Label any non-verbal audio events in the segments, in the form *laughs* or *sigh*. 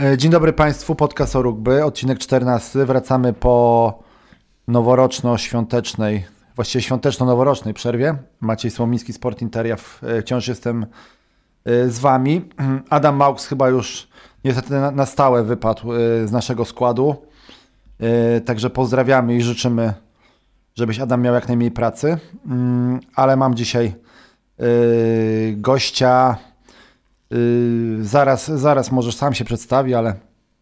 E, dzień dobry Państwu, podcast o rugby, odcinek 14. Wracamy po noworoczno-świątecznej, właściwie świąteczno-noworocznej przerwie. Maciej Słomiński, Sport Interia, e, wciąż jestem e, z Wami. Adam Maux chyba już niestety na stałe wypadł z naszego składu, także pozdrawiamy i życzymy, żebyś Adam miał jak najmniej pracy, mm, ale mam dzisiaj gościa zaraz, zaraz możesz sam się przedstawi, ale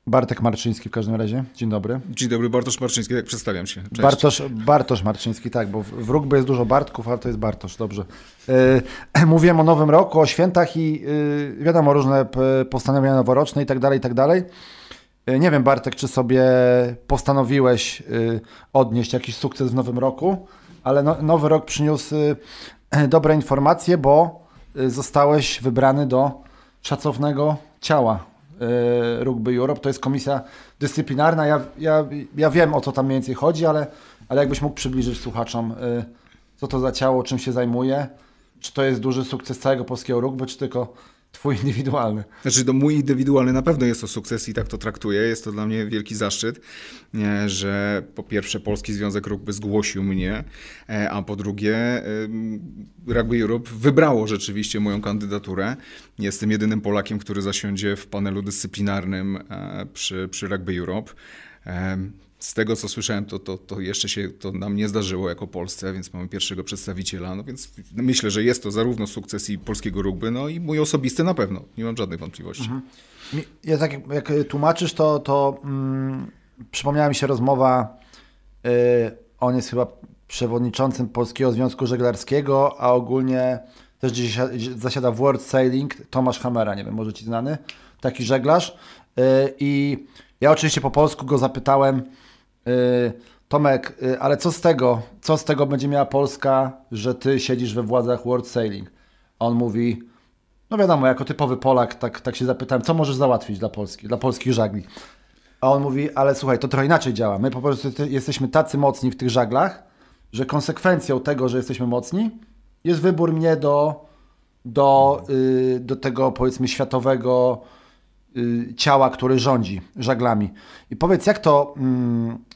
Bartek Marczyński w każdym razie. Dzień dobry. Dzień dobry, Bartosz Marczyński, tak przedstawiam się. Cześć. Bartosz, Bartosz Marczyński, tak, bo w rugby jest dużo Bartków, ale to jest Bartosz, dobrze. Yy, *laughs* mówiłem o Nowym Roku, o świętach i yy, wiadomo, różne postanowienia noworoczne i tak dalej, i tak dalej. Yy, nie wiem, Bartek, czy sobie postanowiłeś yy, odnieść jakiś sukces w Nowym Roku, ale no, Nowy Rok przyniósł yy, dobre informacje, bo zostałeś wybrany do szacownego ciała e, Rugby Europe. To jest komisja dyscyplinarna. Ja, ja, ja wiem o co tam mniej więcej chodzi, ale, ale jakbyś mógł przybliżyć słuchaczom, e, co to za ciało, czym się zajmuje, czy to jest duży sukces całego polskiego rugby, czy tylko Twój indywidualny. Znaczy, to mój indywidualny na pewno jest to sukces i tak to traktuję. Jest to dla mnie wielki zaszczyt, że po pierwsze Polski Związek Rugby zgłosił mnie, e, a po drugie Rugby Europe wybrało rzeczywiście moją kandydaturę. Jestem jedynym Polakiem, który zasiądzie w panelu dyscyplinarnym e, przy, przy Rugby Europe z tego co słyszałem, to, to, to jeszcze się to nam nie zdarzyło jako Polsce, więc mamy pierwszego przedstawiciela. No więc myślę, że jest to zarówno sukces i polskiego rugby, no i mój osobisty na pewno. Nie mam żadnych wątpliwości. Mhm. Ja tak jak, tłumaczysz, to, to mm, przypomniała mi się rozmowa. Yy, on jest chyba przewodniczącym Polskiego Związku Żeglarskiego, a ogólnie też zasiada w World Sailing Tomasz Hamera, nie wiem, może ci znany, taki żeglarz. Yy, I ja oczywiście po polsku go zapytałem, Y, Tomek, y, ale co z tego? Co z tego będzie miała Polska, że ty siedzisz we władzach World Sailing? A on mówi, no wiadomo, jako typowy Polak, tak, tak się zapytałem, co możesz załatwić dla Polski, dla polskich żagli? A on mówi, ale słuchaj, to trochę inaczej działa. My po prostu jesteśmy tacy mocni w tych żaglach, że konsekwencją tego, że jesteśmy mocni, jest wybór mnie do, do, yy, do tego, powiedzmy, światowego yy, ciała, który rządzi żaglami. I powiedz, jak to, Y,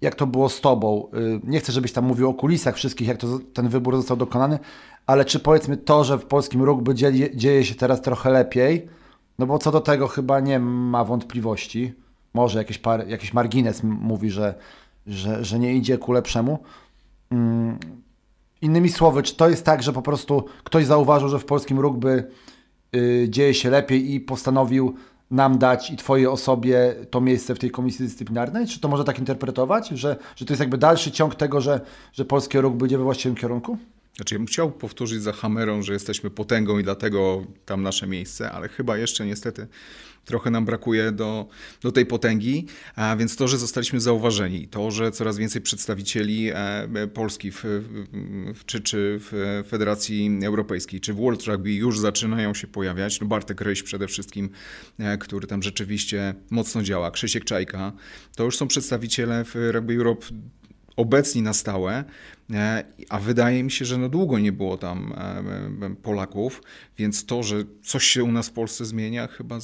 jak to było z tobą. Y, nie chcę, żebyś tam mówił o kulisach wszystkich, jak to, ten wybór został dokonany, ale czy powiedzmy to, że w polskim rugby dzieje, dzieje się teraz trochę lepiej, no bo co do tego chyba nie ma wątpliwości. Może jakiś, par, jakiś margines mówi, że, że, że nie idzie ku lepszemu. Mm, innymi słowy, czy to jest tak, że po prostu ktoś zauważył, że w polskim rugby y, dzieje się lepiej i postanowił nam dać i Twojej osobie to miejsce w tej komisji dyscyplinarnej? Czy to może tak interpretować, że, że to jest jakby dalszy ciąg tego, że, że polski ruch będzie we właściwym kierunku? Znaczy, ja bym chciał powtórzyć za Hamerą, że jesteśmy potęgą i dlatego tam nasze miejsce, ale chyba jeszcze niestety trochę nam brakuje do, do tej potęgi, a więc to, że zostaliśmy zauważeni, to, że coraz więcej przedstawicieli e, Polski w, w, czy, czy w Federacji Europejskiej, czy w World Rugby już zaczynają się pojawiać, no Bartek Ryś przede wszystkim, e, który tam rzeczywiście mocno działa, Krzysiek Czajka, to już są przedstawiciele w Rugby Europe obecni na stałe, e, a wydaje mi się, że no długo nie było tam Polaków, więc to, że coś się u nas w Polsce zmienia, chyba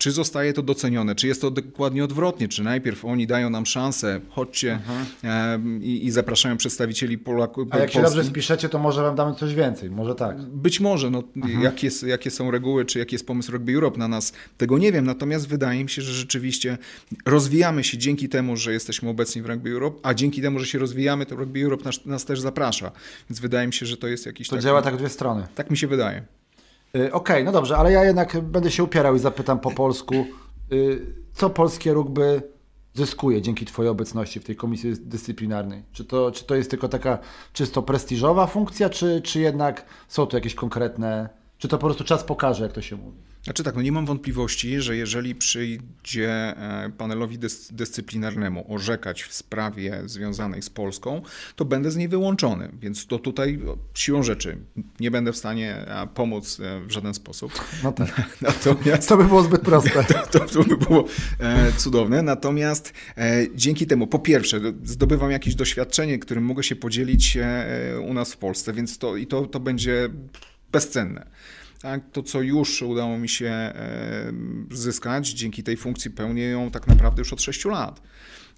czy zostaje to docenione, czy jest to dokładnie odwrotnie, czy najpierw oni dają nam szansę, chodźcie mhm. i, i, zapraszają przedstawicieli Polaków. A jak się dobrze spiszecie, to może wam damy coś więcej, może tak. Być może, no, mhm. jakie, jakie są reguły, czy jaki jest pomysł Rugby Europe na nas, tego nie wiem, natomiast wydaje mi się, że rzeczywiście rozwijamy się dzięki temu, że jesteśmy obecni w Rugby Europe, a dzięki temu, że się rozwijamy, to Rugby Europe nas, nas też zaprasza, więc wydaje mi się, że to jest jakiś... To taki, działa tak dwie strony. Tak mi się wydaje. Y, okej, okay, no dobrze, ale ja jednak będę się upierał i zapytam po polsku, y, co polskie rugby zyskuje dzięki Twojej obecności w tej komisji dyscyplinarnej? Czy to, czy to jest tylko taka czysto prestiżowa funkcja, czy, czy jednak są tu jakieś konkretne, czy to po prostu czas pokaże, jak to się mówi? Znaczy tak, no nie mam wątpliwości, że jeżeli przyjdzie e, panelowi dys dyscyplinarnemu orzekać w sprawie związanej z Polską, to będę z niej wyłączony, więc to tutaj siłą rzeczy nie będę w stanie e, pomóc e, w żaden sposób. No tak. *laughs* Natomiast, to by było zbyt proste. *laughs* To, to, to by było cudowne. Natomiast dzięki temu, po pierwsze, zdobywam jakieś doświadczenie, którym mogę się podzielić u nas w Polsce, więc to, i to, to będzie bezcenne. A to, co już udało mi się e, zyskać, dzięki tej funkcji pełnię ją tak naprawdę już od 6 lat.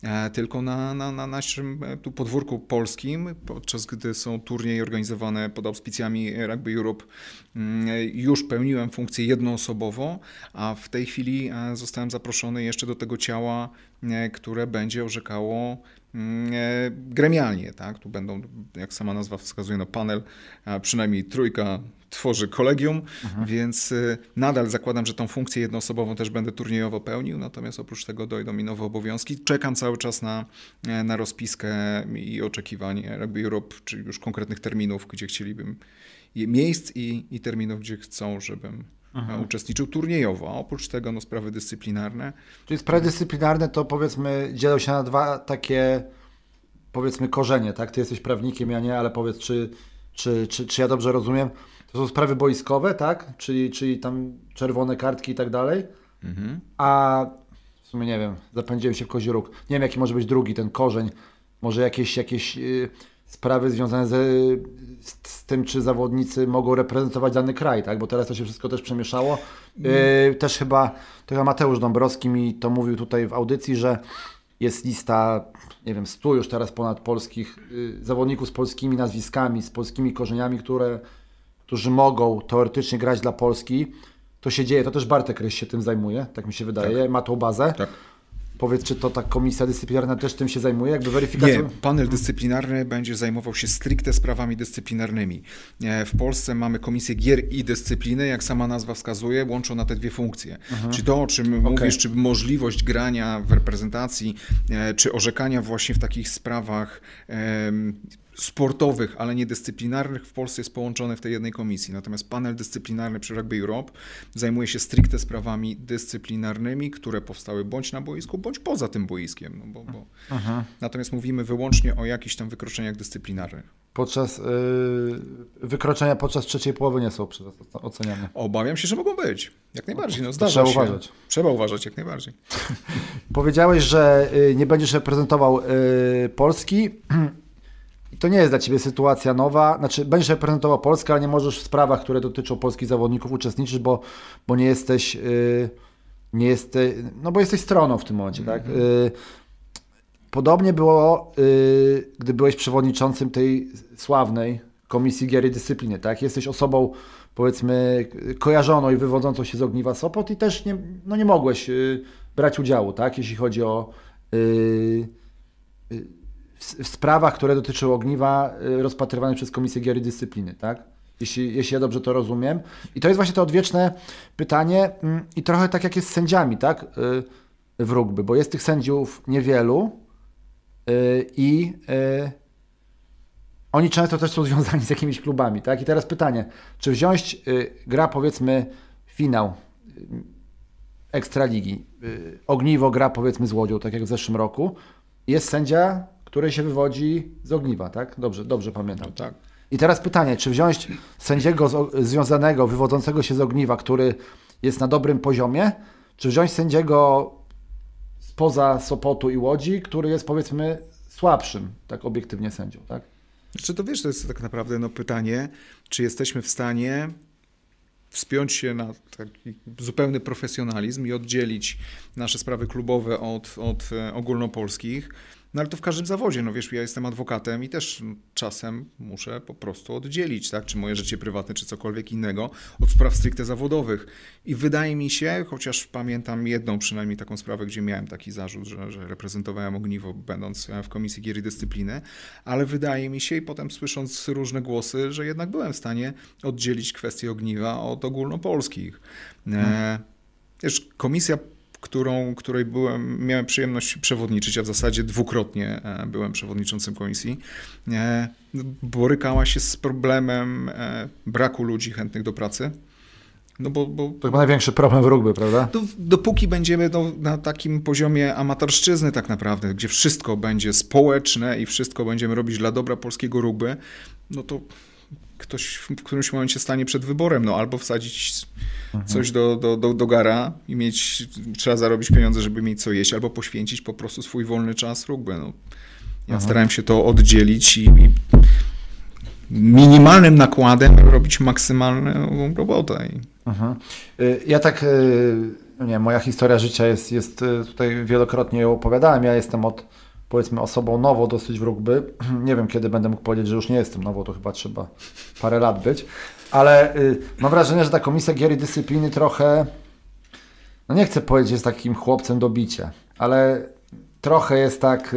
E, tylko na, na, na naszym e, tu podwórku polskim, podczas gdy są turnieje organizowane pod auspicjami Rugby Europe, mm, już pełniłem funkcję jednoosobową, a w tej chwili zostałem zaproszony jeszcze do tego ciała, które będzie orzekało gremialnie. Tak? Tu będą, jak sama nazwa wskazuje, no panel, przynajmniej trójka tworzy kolegium, mhm. więc y, nadal zakładam, że tą funkcję jednoosobową też będę turniejowo pełnił, natomiast oprócz tego dojdą mi nowe obowiązki. Czekam cały czas na, e, na rozpiskę i oczekiwanie Rugby Europe, czyli już konkretnych terminów, gdzie chcielibym miejsc i, i terminów, gdzie chcą, żebym e, mhm. uczestniczył turniejowo, oprócz tego no, sprawy dyscyplinarne. Czyli sprawy dyscyplinarne to powiedzmy dzielą się na dwa takie powiedzmy korzenie, tak? Ty jesteś prawnikiem, ja nie, ale powiedz, czy, czy, czy, czy ja dobrze rozumiem, to są sprawy boiskowe, tak? Czyli, czyli tam czerwone kartki i tak dalej. Mhm. A w sumie nie wiem, zapędziłem się w kozi róg. Nie wiem, jaki może być drugi ten korzeń. Może jakieś, jakieś yy, sprawy związane z, z, tym, czy zawodnicy mogą reprezentować dany kraj, tak? Bo teraz to się wszystko też przemieszało. Yy, też chyba, to chyba Mateusz Dąbrowski mi to mówił tutaj w audycji, że jest lista, nie wiem, stu już teraz ponad polskich yy, zawodników z polskimi nazwiskami, z polskimi korzeniami, które którzy mogą teoretycznie grać dla Polski, to się dzieje. To też Bartek Ryś się tym zajmuje, tak mi się wydaje, tak. ma tą bazę. Tak. Powiedz, czy to ta komisja dyscyplinarna też tym się zajmuje, jakby weryfikacją? Nie, panel dyscyplinarny będzie zajmował się stricte sprawami dyscyplinarnymi. E, w Polsce mamy komisję gier i dyscypliny, jak sama nazwa wskazuje, łączą na te dwie funkcje. Mhm. Czy to, o czym okay. mówisz, czy możliwość grania w reprezentacji, e, czy orzekania właśnie w takich sprawach sportowych, ale nie dyscyplinarnych w Polsce jest połączony w tej jednej komisji. Natomiast panel dyscyplinarny przy Rugby Europe zajmuje się stricte sprawami dyscyplinarnymi, które powstały bądź na boisku, bądź poza tym boiskiem. No bo, bo... Natomiast mówimy wyłącznie o jakichś tam wykroczeniach dyscyplinarnych. Podczas yy, wykroczenia podczas trzeciej połowy nie są oceniane. Obawiam się, że mogą być. Jak najbardziej. No, zdarza trzeba się. uważać. Trzeba uważać, jak najbardziej. *laughs* Powiedziałeś, że y, nie będziesz reprezentował yy, Polski. *clears throat* to nie jest dla Ciebie sytuacja nowa. Znaczy, będziesz reprezentował Polskę, ale nie możesz w sprawach, które dotyczą polskich zawodników uczestniczyć, bo, bo nie jesteś. Yy, nie jesteś, no bo jesteś stroną w tym momencie, mm -hmm. tak? Yy, podobnie było, yy, gdy byłeś przewodniczącym tej sławnej Komisji Gier i Dyscypliny, tak? Jesteś osobą, powiedzmy, kojarzoną i wywodzącą się z ogniwa Sopot i też nie, no nie mogłeś y, brać udziału, tak? Jeśli chodzi o y, y, w sprawach, które dotyczą ogniwa y, rozpatrywanych przez Komisję Gier Dyscypliny, tak? Jeśli, jeśli ja dobrze to rozumiem. I to jest właśnie to odwieczne pytanie mm, i trochę tak jak jest z sędziami, tak? Y, w rugby, bo jest tych sędziów niewielu y, i oni często też są *laughs* związani z jakimiś klubami, tak? I teraz pytanie, czy wziąć gra powiedzmy finał Ekstraligi, Ogniwo gra powiedzmy z Łodzią, tak jak w zeszłym roku, jest sędzia który się wywodzi z ogniwa, tak? Dobrze, dobrze pamiętam. No, tak. I teraz pytanie, czy wziąć sędziego z, związanego, wywodzącego się z ogniwa, który jest na dobrym poziomie, czy wziąć sędziego spoza Sopotu i Łodzi, który jest powiedzmy słabszym, tak obiektywnie sędzią, tak? Czy to wiesz, to jest tak naprawdę no, pytanie, czy jesteśmy w stanie wspiąć się na taki zupełny profesjonalizm i oddzielić nasze sprawy klubowe od, od e, ogólnopolskich. No ale to w każdym zawodzie, no wiesz, ja jestem adwokatem i też czasem muszę po prostu oddzielić, tak, czy moje życie prywatne, czy cokolwiek innego od spraw stricte zawodowych. I wydaje mi się, chociaż pamiętam jedną przynajmniej taką sprawę, gdzie miałem taki zarzut, że, że reprezentowałem ogniwo, będąc w Komisji Gier i Dyscypliny, ale wydaje mi się i potem słysząc różne głosy, że jednak byłem w stanie oddzielić kwestie ogniwa od ogólnopolskich. Hmm. E, wiesz, komisja którą, której byłem, miałem przyjemność przewodniczyć, a w zasadzie dwukrotnie e, byłem przewodniczącym komisji, e, borykała się z problemem e, braku ludzi chętnych do pracy. No bo, bo, to chyba największy problem w rugby, prawda? Do, dopóki będziemy no, na takim poziomie amatorszczyzny tak naprawdę, gdzie wszystko będzie społeczne i wszystko będziemy robić dla dobra polskiego rugby, no to ktoś w którymś momencie stanie przed wyborem, no albo wsadzić mhm. coś do, do, do, do gara i mieć, trzeba zarobić pieniądze, żeby mieć co jeść, albo poświęcić po prostu swój wolny czas rugby. No. Ja mhm. starałem się to oddzielić i, i minimalnym nakładem robić maksymalną robotę. Mhm. Y, ja tak, y, nie wiem, moja historia życia jest, jest y, tutaj wielokrotnie ją opowiadałem. Ja jestem od, powiedzmy, osobą nową dosyć w rugby. *clears throat* Nie wiem, kiedy będę mógł powiedzieć, że już nie jestem nową, to chyba trzeba parę lat być. Ale mam wrażenie, że ta komisja gier i dyscypliny trochę, no nie chcę powiedzieć, jest takim chłopcem do bicia, ale trochę jest tak,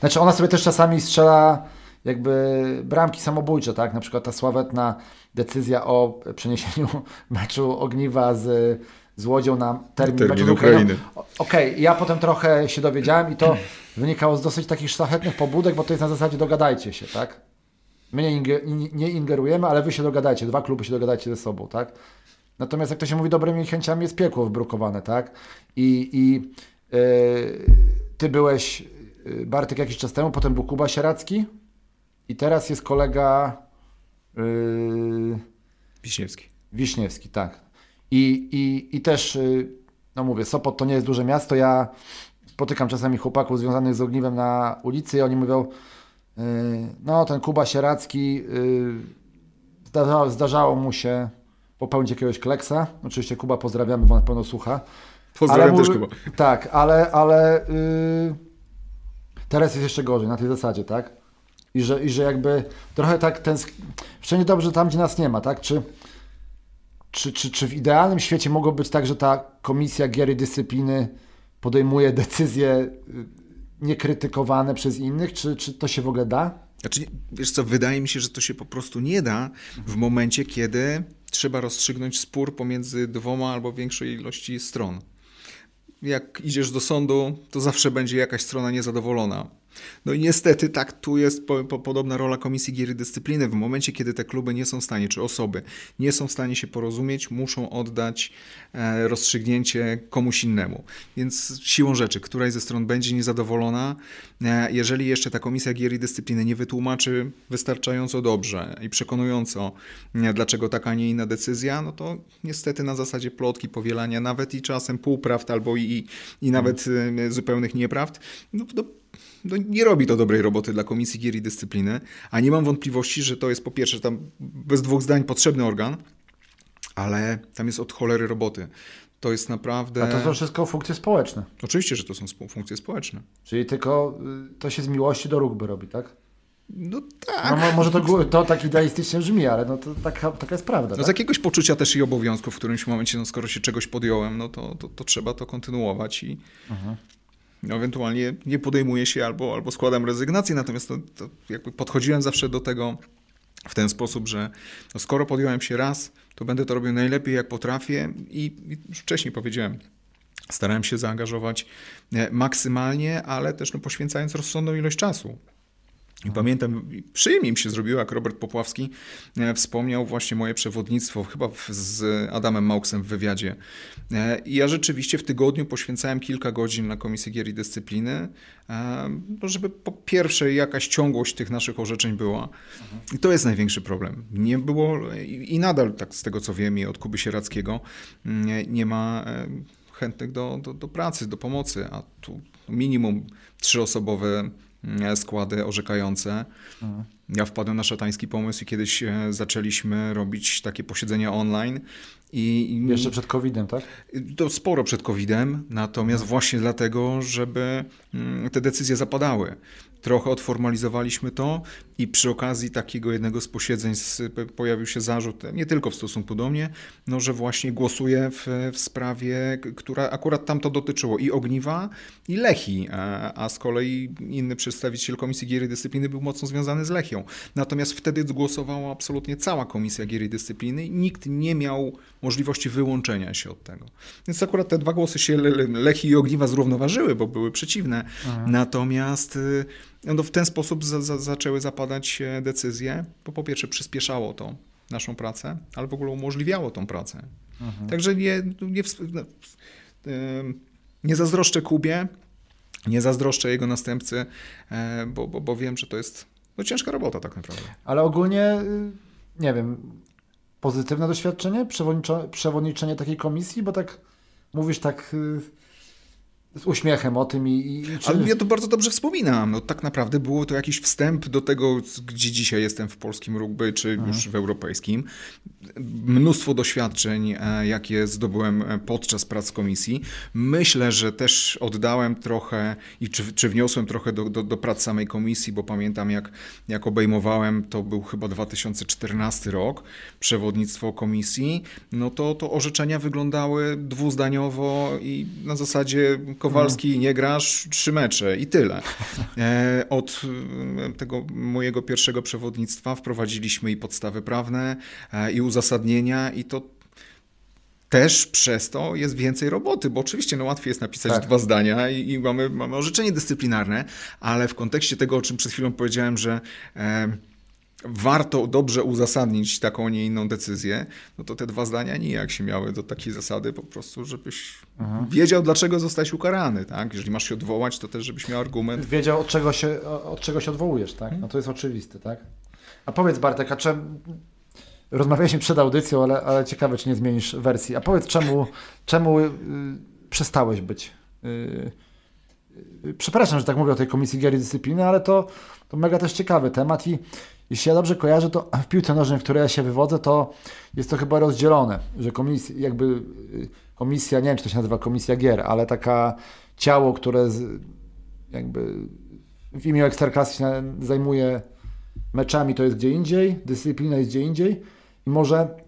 znaczy ona sobie też czasami strzela jakby bramki samobójcze, tak? Na przykład ta sławetna decyzja o przeniesieniu *laughs* meczu Ogniwa z, z Łodzią na termin, termin meczu Ukrainy. Okej, okay, ja potem trochę się dowiedziałem i to *clears throat* wynikało z dosyć takich szlachetnych pobudek, bo to jest na zasadzie dogadajcie się, tak? My nie, nie ingerujemy, ale wy się dogadajcie, dwa kluby się dogadajcie ze sobą, tak? Natomiast jak to się mówi, dobrymi chęciami jest piekło wbrukowane, tak? I, i yy, ty byłeś, y, Bartek, jakiś czas temu, potem był Kuba Sieracki, i teraz jest kolega. Yy... Wiśniewski. Wiśniewski, tak. I, i, i też, no mówię, Sopot to nie jest duże miasto. Ja spotykam czasami chłopaków związanych z ogniwem na ulicy i oni mówią, no ten Kuba Sieracki, zdarzało, zdarzało mu się popełnić jakiegoś kleksa. Oczywiście Kuba pozdrawiamy, bo na pewno słucha. Pozdrawiam ale też Kuba. Tak, ale, ale yy, teraz jest jeszcze gorzej na tej zasadzie, tak? I że, I że jakby trochę tak ten. Wszędzie dobrze tam, gdzie nas nie ma, tak? Czy, czy, czy, czy w idealnym świecie mogło być tak, że ta komisja gier i dyscypliny podejmuje decyzje y, niekrytykowane przez innych? Czy, czy to się w ogóle da? Znaczy, wiesz co, wydaje mi się, że to się po prostu nie da w momencie, kiedy trzeba rozstrzygnąć spór pomiędzy dwoma albo większej ilości stron. Jak idziesz do sądu, to zawsze będzie jakaś strona niezadowolona no i niestety tak tu jest po, po, podobna rola Komisji Gier Dyscypliny. W momencie, kiedy te kluby nie są w stanie, czy osoby nie są w stanie się porozumieć, muszą oddać e, rozstrzygnięcie komuś innemu. Więc siłą rzeczy, któraś ze stron będzie niezadowolona, e, jeżeli jeszcze ta Komisja Gier Dyscypliny nie wytłumaczy wystarczająco dobrze i przekonująco, e, dlaczego taka, a nie inna decyzja, no to niestety na zasadzie plotki, powielania, nawet i czasem półprawd albo i, i nawet e, zupełnych nieprawd, no, no no, nie robi to dobrej roboty dla Komisji Gier i Dyscypliny, a nie mam wątpliwości, że to jest po pierwsze tam bez dwóch zdań potrzebny organ, ale tam jest od cholery roboty. To jest naprawdę... A to są wszystko funkcje społeczne. Oczywiście, że to są funkcje społeczne. Czyli tylko y, to się z miłości do rugby robi, tak? No tak. No, może to, to tak idealistycznie brzmi, ale no to taka, taka jest prawda. No, tak? Z jakiegoś poczucia też i obowiązku w którymś momencie, no skoro się czegoś podjąłem, no to, to, to trzeba to kontynuować i, mhm ewentualnie nie podejmuję się albo, albo składam rezygnację, natomiast to, to jakby podchodziłem zawsze do tego w ten sposób, że no skoro podjąłem się raz, to będę to robił najlepiej jak potrafię i, i już wcześniej powiedziałem, starałem się zaangażować e, maksymalnie, ale też no, poświęcając rozsądną ilość czasu. I pamiętam, przyjemnie mi się zrobiło, jak Robert Popławski e, wspomniał właśnie moje przewodnictwo, chyba z Adamem Mauksem w wywiadzie. E, I ja rzeczywiście w tygodniu poświęcałem kilka godzin na Komisję Gier i Dyscypliny, e, żeby po pierwsze jakaś ciągłość tych naszych orzeczeń była. I to jest największy problem. Nie było i nadal, tak z tego co wiem i od Kuby Sierackiego, nie, nie ma chętnych do, do, do pracy, do pomocy, a tu minimum trzyosobowe składy orzekające. Mhm. Ja wpadłem na szatański pomysł i kiedyś e, zaczęliśmy robić takie posiedzenia online. I, Jeszcze przed COVID-em, tak? To sporo przed COVID-em, natomiast właśnie dlatego, żeby mm, te decyzje zapadały trochę odformalizowaliśmy to i przy okazji takiego jednego z posiedzeń pojawił się zarzut, nie tylko w stosunku do mnie, no, że właśnie głosuję w, w sprawie, która akurat tam to dotyczyło i Ogniwa, i Lechi, a, z kolei inny przedstawiciel Komisji Gier i Dyscypliny był mocno związany z Lechią. Natomiast wtedy głosowała absolutnie cała Komisja Gier i Dyscypliny i nikt nie miał możliwości wyłączenia się od tego. Więc akurat te dwa głosy się Lechi i Ogniwa zrównoważyły, bo były przeciwne. Mhm. Natomiast y, no w ten sposób za, za, zaczęły zapadać e, decyzje, bo po pierwsze przyspieszało to naszą pracę, ale w ogóle umożliwiało tą pracę. Mhm. Także nie, nie, no, nie zazdroszczę Kubie, nie zazdroszczę jego następcy, e, bo, bo, bo wiem, że to jest no, ciężka robota tak naprawdę. Ale ogólnie, y, nie wiem, pozytywne doświadczenie, przewodniczenie takiej komisji, bo tak mówisz tak y, z uśmiechem o tym i... i czy... Ale ja to bardzo dobrze wspominam. No, tak naprawdę było to jakiś wstęp do tego, gdzie dzisiaj jestem w polskim rugby, czy mhm. już w europejskim. Mnóstwo doświadczeń, e, jakie zdobyłem e, podczas prac komisji. Myślę, że też oddałem trochę i czy, czy wniosłem trochę do, do, do prac samej komisji, bo pamiętam jak, jak obejmowałem, to był chyba 2014 rok, przewodnictwo komisji, no to, to orzeczenia wyglądały dwuzdaniowo i na zasadzie Kowalski, nie grasz, trzy mecze i tyle. E, od e, tego mojego pierwszego przewodnictwa wprowadziliśmy i podstawy prawne, e, i uzasadnienia, i to też przez to jest więcej roboty, bo oczywiście no, łatwiej jest napisać tak. dwa zdania i, i, mamy, mamy orzeczenie dyscyplinarne, ale w kontekście tego, o czym przed chwilą powiedziałem, że e, warto dobrze uzasadnić taką, nie inną decyzję, no to te dwa zdania nijak się miały do takiej zasady po prostu, żebyś mhm. wiedział, dlaczego zostałeś ukarany, tak? Jeżeli masz się odwołać, to też żebyś miał argument. Wiedział, od czego się, od czego się odwołujesz, tak? No to jest oczywiste, tak? A powiedz Bartek, a czym... Rozmawialiśmy przed audycją, ale, ale ciekawe, czy nie zmienisz wersji. A powiedz, czemu, czemu yy, przestałeś być? Yy, yy, przepraszam, że tak mówię o tej Komisji Gier i Dyscypliny, ale to, to mega też ciekawy temat i jeśli ja dobrze kojarzę, to w piłce nożnej, w której ja się wywodzę, to jest to chyba rozdzielone, że komisja, jakby y, komisja, nie wiem czy to się nazywa komisja gier, ale taka ciało, które z, jakby w imię Ekstraklasy się zajmuje meczami, to jest gdzie indziej, dyscyplina jest gdzie indziej i może, okej,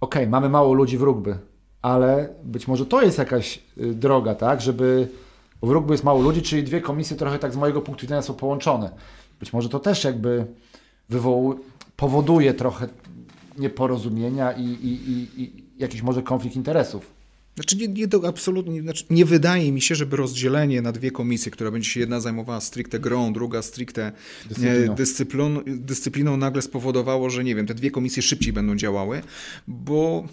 okay, mamy mało ludzi w rugby, ale być może to jest jakaś y, droga, tak, żeby w rugby jest mało ludzi, czyli dwie komisje trochę tak z mojego punktu widzenia są połączone. Być może to też jakby wywołuje, powoduje trochę nieporozumienia i, i, i, i jakiś może konflikt interesów. Znaczy nie, nie to absolutnie, znaczy nie wydaje mi się, żeby rozdzielenie na dwie komisje, która będzie się jedna zajmowała stricte grą, druga stricte dyscypliną. Dyscyplin, dyscypliną nagle spowodowało, że nie wiem, te dwie komisje szybciej będą działały, bo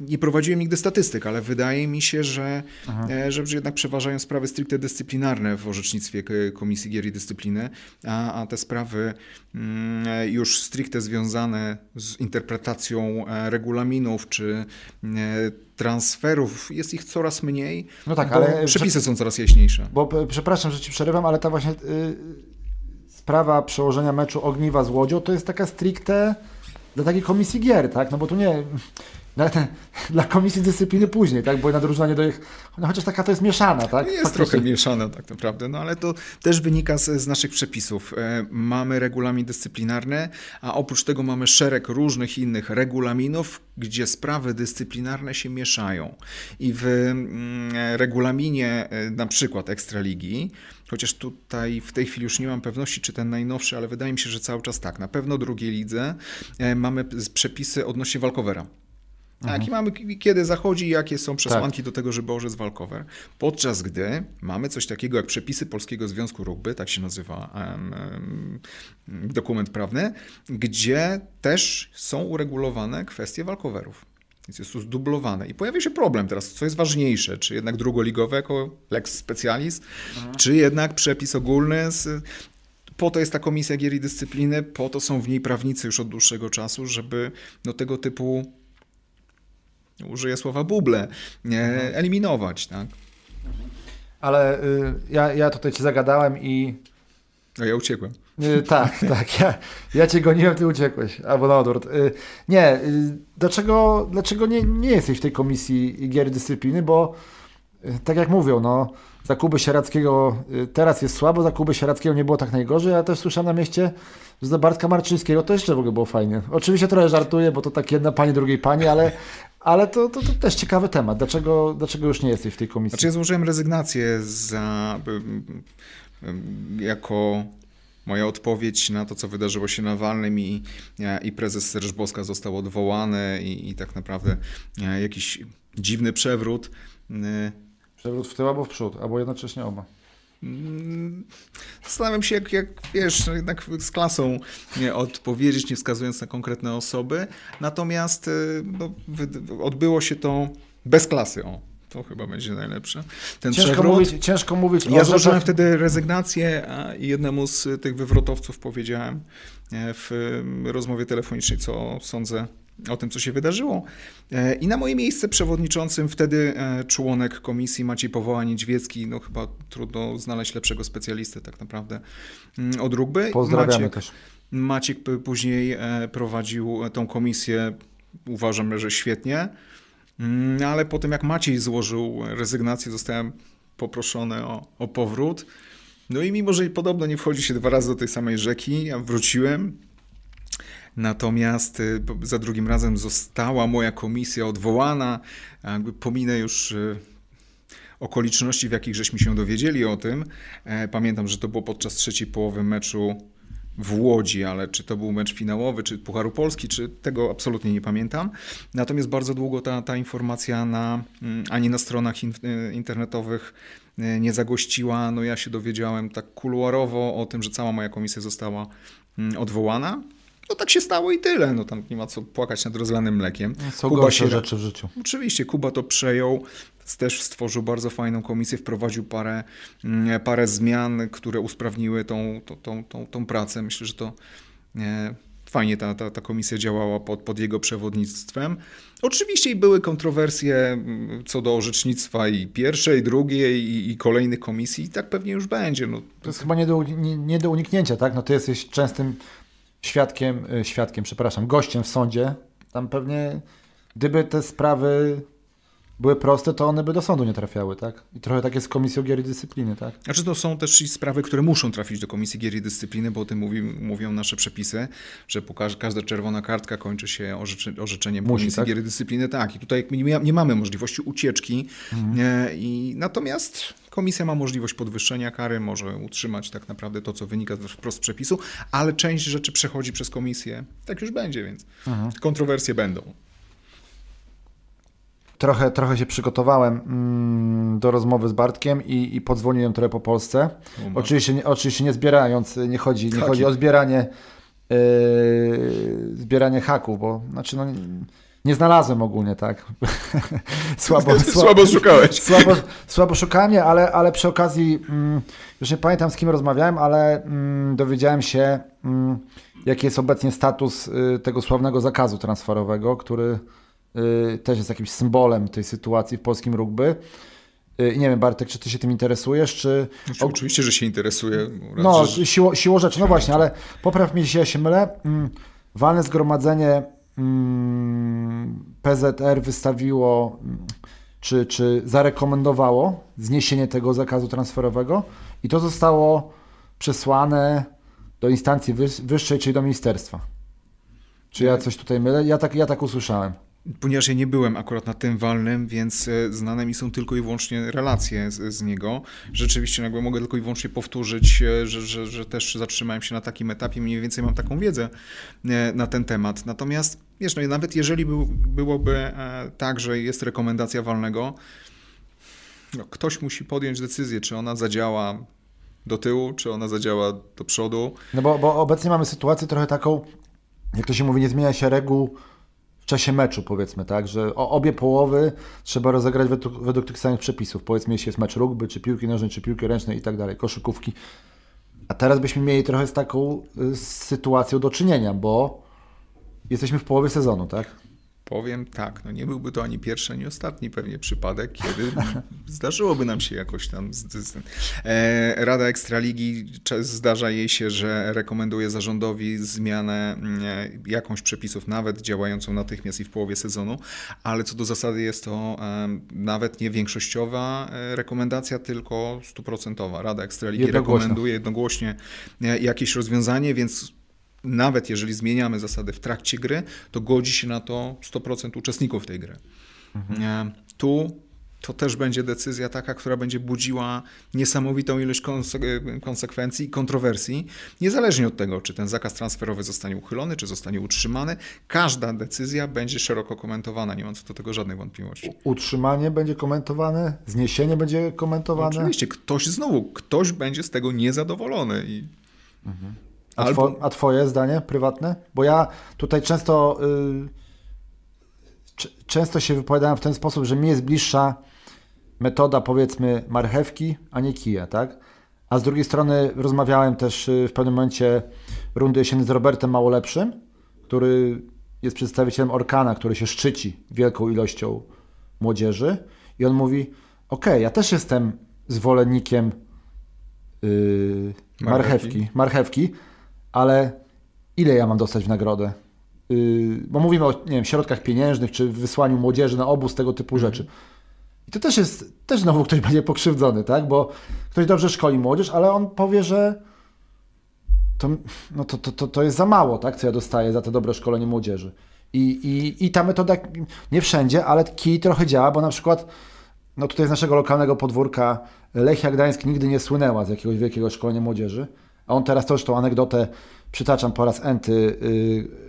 nie prowadziłem nigdy statystyk, ale wydaje mi się, że, e, że jednak przeważają sprawy stricte dyscyplinarne w orzecznictwie Komisji Gier i Dyscypliny, a, a te sprawy mm, już stricte związane z interpretacją e, regulaminów czy e, transferów, jest ich coraz mniej, no tak, ale przepisy są coraz jaśniejsze. Bo przepraszam, że ci przerywam, ale ta właśnie y, sprawa przełożenia meczu Ogniwa z Łodzią to jest taka stricte dla takiej komisji gier, tak? No bo tu nie dla, *laughs* dla Komisji Dyscypliny później, tak? Bo jedna drużyna nie dojechała. No chociaż taka to jest mieszana, tak? Jest Faktycznie. trochę mieszana tak naprawdę, no ale to też wynika z, z naszych przepisów. E, mamy regulamin dyscyplinarny, a oprócz tego mamy szereg różnych innych regulaminów, gdzie sprawy dyscyplinarne się mieszają. I w mm, regulaminie e, na przykład Ekstraligi, chociaż tutaj w tej chwili już nie mam pewności, czy ten najnowszy, ale wydaje mi się, że cały czas tak. Na pewno drugiej lidze e, mamy przepisy odnośnie walkowera. Tak, i mamy kiedy zachodzi, jakie są przesłanki tak. do tego, żeby orzec walkover. Podczas gdy mamy coś takiego jak przepisy Polskiego Związku Rugby, tak się nazywa um, um, dokument prawny, gdzie też są uregulowane kwestie walkowerów. Więc jest to zdublowane. I pojawia się problem teraz, co jest ważniejsze, czy jednak drugoligowe jako lex specialis, mhm. czy jednak przepis ogólny z, po to jest ta komisja gier i dyscypliny, po to są w niej prawnicy już od dłuższego czasu, żeby no, tego typu użyję słowa buble, mhm. eliminować. Tak? Ale y, ja, ja tutaj cię zagadałem i... No ja uciekłem. Y, tak, *laughs* tak. Ja, ja cię goniłem, ty uciekłeś. Albo na odwrót. Y, nie, dlaczego, dlaczego nie, nie jesteś w tej komisji gier dyscypliny? Bo tak jak mówią, no, za Kuby Sierackiego teraz jest słabo, za Kuby Sierackiego nie było tak najgorzej, ja też słyszałem na mieście, że za Bartka Marczyńskiego to jeszcze w ogóle było fajnie. Oczywiście trochę żartuję, bo to tak jedna pani, drugiej pani, ale, ale to, to, to, też ciekawy temat. Dlaczego, dlaczego już nie jesteś w tej komisji? Znaczy ja złożyłem rezygnację za, jako moja odpowiedź na to, co wydarzyło się na Walnym i, i prezes Serż Boska został odwołany i, i tak naprawdę e, jakiś dziwny przewrót. E, przewrót w tył albo w przód, albo jednocześnie oba. Mm, zastanawiam się, jak, jak wiesz, no jednak z klasą nie odpowiedzieć, nie wskazując na konkretne osoby. Natomiast y, no, odbyło się to bez klasy. O, to chyba będzie najlepsze. Ten ciężko, przewrót, mówić, ciężko mówić. Ja złożyłem wtedy rezygnację i jednemu z tych wywrotowców powiedziałem e, w rozmowie telefonicznej, co sądzę o tym, co się wydarzyło. E, I na moje miejsce przewodniczącym wtedy e, członek komisji Maciej Powoła Niedźwiecki, no chyba trudno znaleźć lepszego specjalisty tak naprawdę mm, od rugby. Pozdrawiamy Maciek, też. Maciek później prowadził tą komisję, uważam, że świetnie, mm, ale po tym jak Maciej złożył rezygnację, zostałem poproszony o, o powrót. No i mimo, że podobno nie wchodzi się dwa razy do tej samej rzeki, ja wróciłem. Natomiast y, za drugim razem została moja komisja odwołana. Pominę już y, okoliczności, w jakich żeśmy się dowiedzieli o tym. E, pamiętam, że to było podczas trzeciej połowy meczu w Łodzi, ale czy to był mecz finałowy, czy Pucharu Polski, czy tego absolutnie nie pamiętam. Natomiast bardzo długo ta, ta informacja na, mm, ani na stronach in, y, internetowych nie zagościła. No ja się dowiedziałem tak kuluarowo o tym, że cała moja komisja została mm, odwołana. No tak się stało i tyle. No tam nie ma co płakać nad rozlanym mlekiem. Są Kuba gorsze się... rzeczy w życiu. Oczywiście, Kuba to przejął też stworzył bardzo fajną komisję, wprowadził parę, mm, parę zmian, które usprawniły tą, tą, tą, tą, tą pracę. Myślę, że to e, fajnie ta, ta, ta komisja działała pod, pod jego przewodnictwem. Oczywiście były kontrowersje mm, co do orzecznictwa i pierwszej, drugiej i, i kolejnych komisji i tak pewnie już będzie. No. To jest chyba nie do, nie, nie do uniknięcia, tak? No ty jesteś częstym świadkiem, e, świadkiem, przepraszam, gościem w sądzie. Tam pewnie, gdyby te sprawy były proste, to one by do sądu nie trafiały, tak? I trochę tak jest z Komisją Gier i Dyscypliny, tak? Znaczy to są też sprawy, które muszą trafić do Komisji Gier i Dyscypliny, bo o tym mówi, mówią nasze przepisy, że każda czerwona kartka kończy się orzeczy, orzeczeniem Musi, Komisji tak? Gier i Dyscypliny. Tak, i tutaj nie, nie mamy możliwości ucieczki, mhm. e, i natomiast Komisja ma możliwość podwyższenia kary, może utrzymać tak naprawdę to, co wynika wprost z przepisu, ale część rzeczy przechodzi przez komisję. Tak już będzie, więc mhm. kontrowersje będą trochę, trochę się przygotowałem mm, do rozmowy z Bartkiem i, i podzwoniłem trochę po Polsce. Oczywiście, nie, oczywiście nie zbierając, nie chodzi, nie chodzi o zbieranie yy, zbieranie haków, bo znaczy no, nie znalazłem ogólnie, tak. *laughs* słabo, słabo szukałeś. *laughs* Słabo, słabo szukałem, ale, ale przy okazji, mm, już nie pamiętam z kim rozmawiałem, ale mm, dowiedziałem się, mm, jaki jest obecnie status y, tego sławnego zakazu transferowego, który też jest jakimś symbolem tej sytuacji w polskim rugby. Y, nie wiem, Bartek, czy ty się tym interesujesz, czy... Znaczy, oczywiście, że się interesuje. No, że... siło, siło rzeczy, no właśnie, ale popraw mi, jeśli ja się mylę. Mm, walne zgromadzenie mm, PZR wystawiło, mm, czy, czy zarekomendowało zniesienie tego zakazu transferowego i to zostało przesłane do instancji wyższej, czyli do ministerstwa. Czy ja coś tutaj mylę? Ja tak, ja tak usłyszałem. Ponieważ ja nie byłem akurat na tym walnym, więc e, znane mi są tylko i wyłącznie relacje z, z niego. Rzeczywiście jakby mogę tylko i wyłącznie powtórzyć, e, że, że, że też zatrzymałem się na takim etapie, mniej więcej mam taką wiedzę e, na ten temat. Natomiast wiesz, no nawet jeżeli był, byłoby tak, że jest rekomendacja walnego, no, ktoś musi podjąć decyzję, czy ona zadziała do tyłu, czy ona zadziała do przodu. No bo, bo obecnie mamy sytuację trochę taką, jak to się mówi, nie zmienia się reguł czasie meczu, powiedzmy, tak, że obie połowy trzeba rozegrać według, według tych samych przepisów. Powiedzmy, jeśli jest mecz rugby, czy piłki nożnej, czy piłki ręcznej i tak dalej, koszykówki. A teraz byśmy mieli trochę z taką y, sytuacją do czynienia, bo jesteśmy w połowie sezonu, tak? Powiem tak, no nie byłby to ani pierwszy, ani ostatni pewnie przypadek, kiedy *laughs* zdarzyłoby nam się jakoś tam. E, Rada Ekstraligi zdarza jej się, że rekomenduje zarządowi zmianę e, jakąś przepisów, nawet działającą natychmiast i w połowie sezonu, ale co do zasady jest to e, nawet nie większościowa rekomendacja, tylko stuprocentowa. Rada Ekstraligi rekomenduje jednogłośnie jakieś rozwiązanie, więc nawet jeżeli zmieniamy zasady w trakcie gry, to godzi się na to 100% uczestników tej gry. Mhm. Tu to też będzie decyzja taka, która będzie budziła niesamowitą ilość konsekwencji i kontrowersji, niezależnie od tego, czy ten zakaz transferowy zostanie uchylony, czy zostanie utrzymany. Każda decyzja będzie szeroko komentowana, nie mam co do tego żadnych wątpliwości. Utrzymanie będzie komentowane, zniesienie będzie komentowane. oczywiście, ktoś znowu, ktoś będzie z tego niezadowolony i mhm. A, Albo... two, a twoje zdanie prywatne? Bo ja tutaj często, yy, często się wypowiadałem w ten sposób, że mi jest bliższa metoda powiedzmy marchewki, a nie kija, tak? A z drugiej strony rozmawiałem też y, w pewnym momencie rundy jesiennej z Robertem Małolepszym, który jest przedstawicielem Orkana, który się szczyci wielką ilością młodzieży i on mówi, okej, okay, ja też jestem zwolennikiem yy, marchewki. marchewki, marchewki, ale ile ja mam dostać w nagrodę? Yy, bo mówimy o nie wiem, środkach pieniężnych, czy wysłaniu młodzieży na obóz, tego typu mhm. rzeczy. I to też jest, też znowu ktoś będzie pokrzywdzony, tak? Bo ktoś dobrze szkoli młodzież, ale on powie, że to, no to, to, to, to jest za mało, tak? Co ja dostaję za to dobre szkolenie młodzieży. I, i, I ta metoda nie wszędzie, ale kij trochę działa, bo na przykład no tutaj z naszego lokalnego podwórka Lechia Gdańsk nigdy nie słynęła z jakiegoś wielkiego szkolenia młodzieży, a on teraz też tą anegdotę przytaczam po raz enty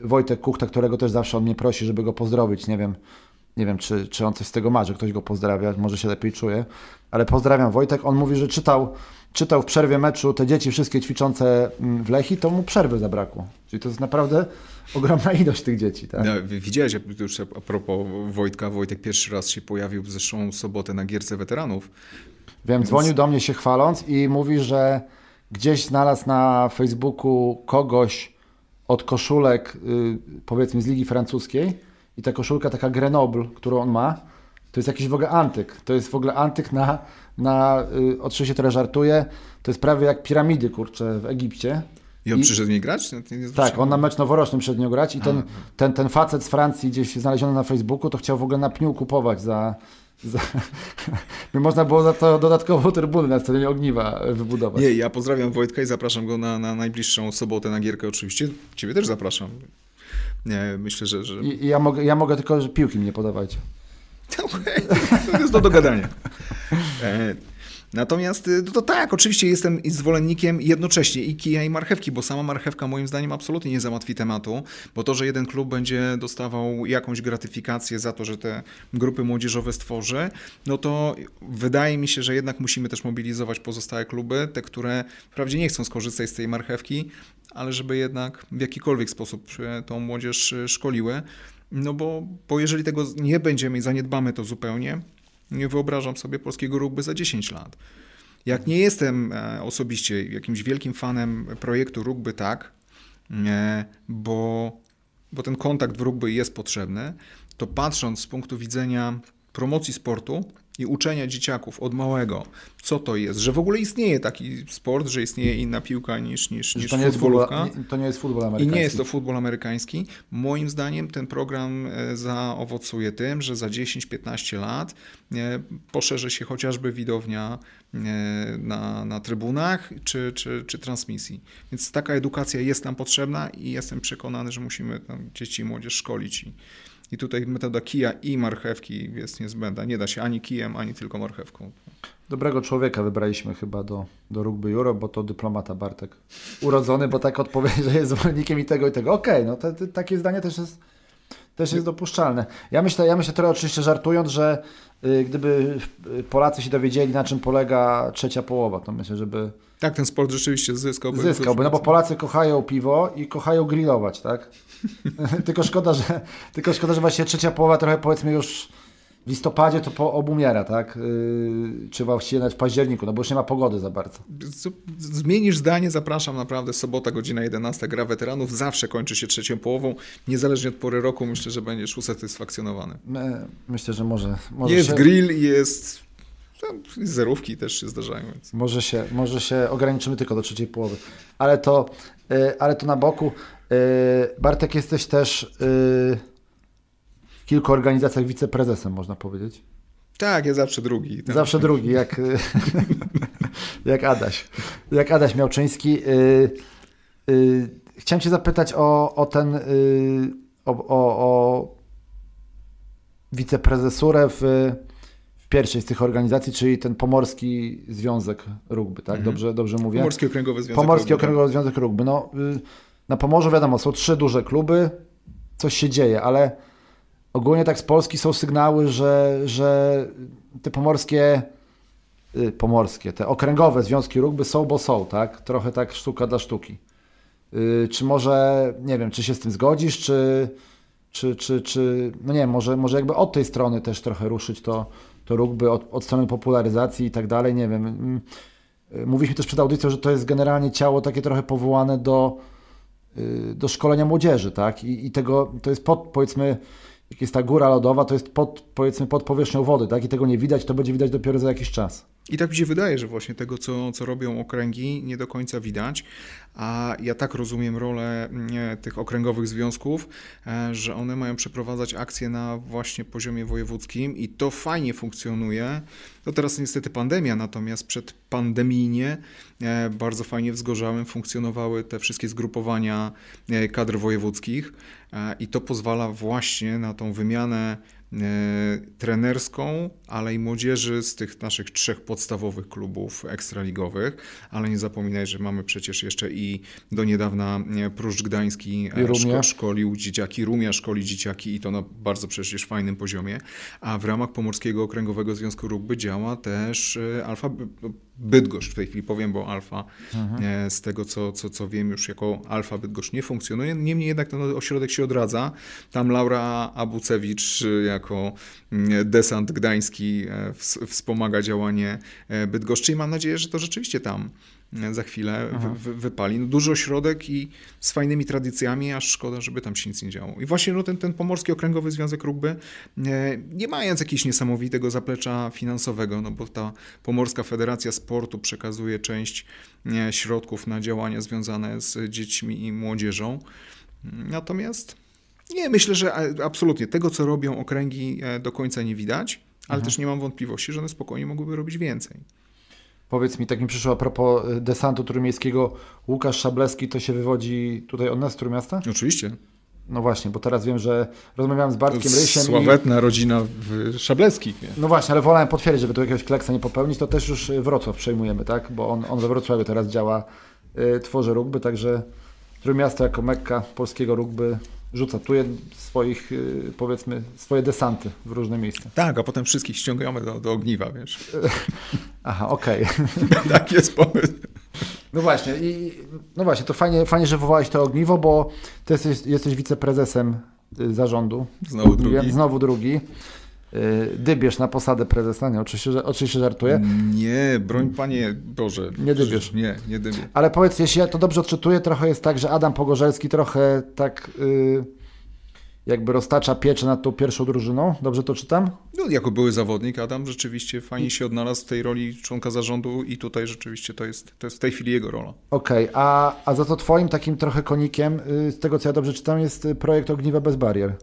yy, Wojtek Kuchta, którego też zawsze on mnie prosi, żeby go pozdrowić, nie wiem, nie wiem czy, czy on coś z tego ma, że ktoś go pozdrawia, może się lepiej czuje, ale pozdrawiam Wojtek, on mówi, że czytał, czytał w przerwie meczu te dzieci wszystkie ćwiczące mm, w Lechi, to mu przerwy zabrakło, czyli to jest naprawdę ogromna ilość tych dzieci. Tak? No, widziałeś, już a propos Wojtka, Wojtek pierwszy raz się pojawił w zeszłą sobotę na Gierce Weteranów. Wiem, Więc... dzwonił do mnie się chwaląc i mówi, że gdzieś znalazł na Facebooku kogoś od koszulek, y, powiedzmy z Ligi Francuskiej i ta koszulka taka Grenoble, którą on ma, to jest jakiś w ogóle antyk. To jest w ogóle antyk na, na y, oczywiście trochę żartuję, to jest prawie jak piramidy, kurcze, w Egipcie. I on I, przyszedł nie grać? No, tak, on na mecz noworoczny przyszedł nie grać i ten, ten, ten facet z Francji gdzieś znaleziony na Facebooku, to chciał w ogóle na pniu kupować za... za *laughs* można było za to dodatkową trybunę na scenie ogniwa wybudować. Nie, ja pozdrawiam Wojtka i zapraszam go na, na najbliższą sobotę na gierkę oczywiście. Ciebie też zapraszam. Nie, myślę, że... że... I, ja, mogę, ja mogę tylko, piłki mnie podawać. Okay. *laughs* To jest do dogadania. E, Natomiast y, no to tak, oczywiście jestem zwolennikiem jednocześnie i kija i marchewki, bo sama marchewka moim zdaniem absolutnie nie załatwi tematu, bo to, że jeden klub będzie dostawał jakąś gratyfikację za to, że te grupy młodzieżowe stworzy, no to wydaje mi się, że jednak musimy też mobilizować pozostałe kluby, te, które wprawdzie nie chcą skorzystać z tej marchewki, ale żeby jednak w jakikolwiek sposób tą młodzież y, szkoliły. No bo, bo jeżeli tego nie będziemy i zaniedbamy to zupełnie, nie wyobrażam sobie polskiego rugby za 10 lat. Jak nie jestem e, osobiście jakimś wielkim fanem projektu rugby, tak, e, bo, bo ten kontakt w rugby jest potrzebny, to patrząc z punktu widzenia promocji sportu, i uczenia dzieciaków od małego, co to jest, że w ogóle istnieje taki sport, że istnieje inna piłka niż, niż, niż to nie futbolówka. Jest to nie jest futbol amerykański. I nie jest to futbol amerykański. Moim zdaniem ten program e, zaowocuje tym, że za 10-15 lat e, poszerzy się chociażby widownia e, na, na trybunach czy, czy, czy transmisji. Więc taka edukacja jest nam potrzebna i jestem przekonany, że musimy tam dzieci i młodzież szkolić i, i tutaj metoda kija i marchewki jest niezbędna. Nie da się ani kijem, ani tylko marchewką. Dobrego człowieka wybraliśmy chyba do, do Rugby Europe, bo to dyplomata Bartek. Urodzony, bo tak odpowiedział, że jest zwolennikiem i tego i tego. Okej, okay, no to, to, takie zdanie też jest, też jest dopuszczalne. Ja myślę, ja myślę trochę oczywiście żartując, że y, gdyby Polacy się dowiedzieli, na czym polega trzecia połowa, to myślę, żeby... Tak, ten sport rzeczywiście zyskał. Zyskałby, no bo Polacy kochają piwo i kochają grillować, tak? *laughs* tylko, szkoda, że, tylko szkoda, że właśnie trzecia połowa trochę powiedzmy już w listopadzie to po obumiera, tak? Yy, czy właściwie nawet w październiku, no bo już nie ma pogody za bardzo. Zmienisz zdanie, zapraszam naprawdę. Sobota, godzina 11, gra weteranów zawsze kończy się trzecią połową. Niezależnie od pory roku, myślę, że będziesz usatysfakcjonowany. My, myślę, że może. może jest się... grill, jest. Zerówki też się zdarzają. Więc. Może, się, może się ograniczymy tylko do trzeciej połowy. Ale to, yy, ale to na boku. Yy, Bartek, jesteś też. Yy kilku organizacjach wiceprezesem, można powiedzieć. Tak, ja zawsze drugi. Tak. Zawsze drugi, jak, *laughs* jak Adaś. Jak Adaś Miałczyński. Y, y, chciałem Cię zapytać o, o ten, y, o, o, o wiceprezesurę w, w pierwszej z tych organizacji, czyli ten Pomorski Związek Rugby, tak? Mhm. Dobrze, dobrze mówię? Pomorski Okręgowy Związek Pomorski Rugby. Okręgowy Związek Rugby. No, na Pomorzu wiadomo, są trzy duże kluby, coś się dzieje, ale ogólnie tak z Polski są sygnały, że, że te pomorskie, y, pomorskie, te okręgowe związki rugby są, bo są, tak? Trochę tak sztuka dla sztuki. Y, czy może, nie wiem, czy się z tym zgodzisz, czy, czy, czy, czy no nie wiem, może, może jakby od tej strony też trochę ruszyć to, to rugby, od, od strony popularyzacji i tak dalej, nie wiem. Mm, y, mówiliśmy też przed audycją, że to jest generalnie ciało takie trochę powołane do y, do szkolenia młodzieży, tak? I, I tego, to jest pod, powiedzmy, jak jest ta góra lodowa, to jest pod, powiedzmy pod powierzchnią wody, tak? I tego nie widać, to będzie widać dopiero za jakiś czas. I tak mi się wydaje, że właśnie tego, co, co robią okręgi, nie do końca widać. A ja tak rozumiem rolę nie, tych okręgowych związków, e, że one mają przeprowadzać akcje na właśnie poziomie wojewódzkim i to fajnie funkcjonuje. No teraz niestety pandemia, natomiast przed pandemijnie e, bardzo fajnie w Zgorzałem funkcjonowały te wszystkie zgrupowania e, kadr wojewódzkich i to pozwala właśnie na tą wymianę E, trenerską, ale i młodzieży z tych naszych trzech podstawowych klubów ekstraligowych, ale nie zapominaj, że mamy przecież jeszcze i do niedawna e, Pruszcz Gdański e, szko szkolił dzieciaki, Rumia szkoli dzieciaki i to na bardzo przecież fajnym poziomie, a w ramach Pomorskiego Okręgowego Związku Rugby działa też Alfa Bydgoszcz w tej chwili powiem, bo Alfa mhm. z tego co, co, co wiem już jako Alfa Bydgoszcz nie funkcjonuje, niemniej jednak ten ośrodek się odradza. Tam Laura Abucewicz jako mm, desant gdański e, wspomaga działanie e, Bydgoszczy i mam nadzieję, że to rzeczywiście tam e, za chwilę wy, wypali. No, duży ośrodek i z fajnymi tradycjami, aż szkoda, żeby tam się nic nie działo. I właśnie no, ten, ten Pomorski Okręgowy Związek Rugby, nie mając jakiegoś niesamowitego zaplecza finansowego, no bo ta Pomorska Federacja Sportu przekazuje część środków na działania związane z dziećmi i młodzieżą. Natomiast nie, myślę, że absolutnie tego, co robią okręgi, do końca nie widać, ale mhm. też nie mam wątpliwości, że one spokojnie mogłyby robić więcej. Powiedz mi, tak mi przyszło a propos e, desantu trójmiejskiego, Łukasz Szableski to się wywodzi tutaj od nas, z Trójmiasta? Oczywiście. No właśnie, bo teraz wiem, że rozmawiałem z Bartkiem Rysiem. Sławetna i... rodzina w Szableskich. Nie? No właśnie, ale wolałem potwierdzić, żeby tu jakiegoś kleksa nie popełnić, to też już Wrocław przejmujemy, tak? Bo on, on we Wrocławiu teraz działa, y, tworzy rugby, także Trójmiasto jako mekka polskiego rugby rzuca tu swoich, y, powiedzmy, swoje desanty w różne miejsca. Tak, a potem wszystkich ściągamy do, do ogniwa, wiesz. *laughs* Aha, okej. Okay. *laughs* tak jest pomysł. No właśnie, i, no właśnie, to fajnie, fajnie, że wywołałeś to ogniwo, bo ty jesteś, jesteś wiceprezesem y, zarządu. Znowu drugi. Znowu drugi. Y, dybiesz na posadę prezesa. Nie, oczywiście, że, oczywiście żartuję. Nie, broń Panie Boże. Nie dybiesz. Nie, nie dybię. Ale powiedz, jeśli ja to dobrze odczytuję, trochę jest tak, że Adam Pogorzelski trochę tak... Yy jakby roztacza pieczę nad tą pierwszą drużyną. Dobrze to czytam? No, jako były zawodnik Adam rzeczywiście fajnie się odnalazł w tej roli członka zarządu i tutaj rzeczywiście to jest, to jest w tej chwili jego rola. Okej, okay, a, a za to twoim takim trochę konikiem, y, z tego co ja dobrze czytam, jest projekt Ogniwa bez barier.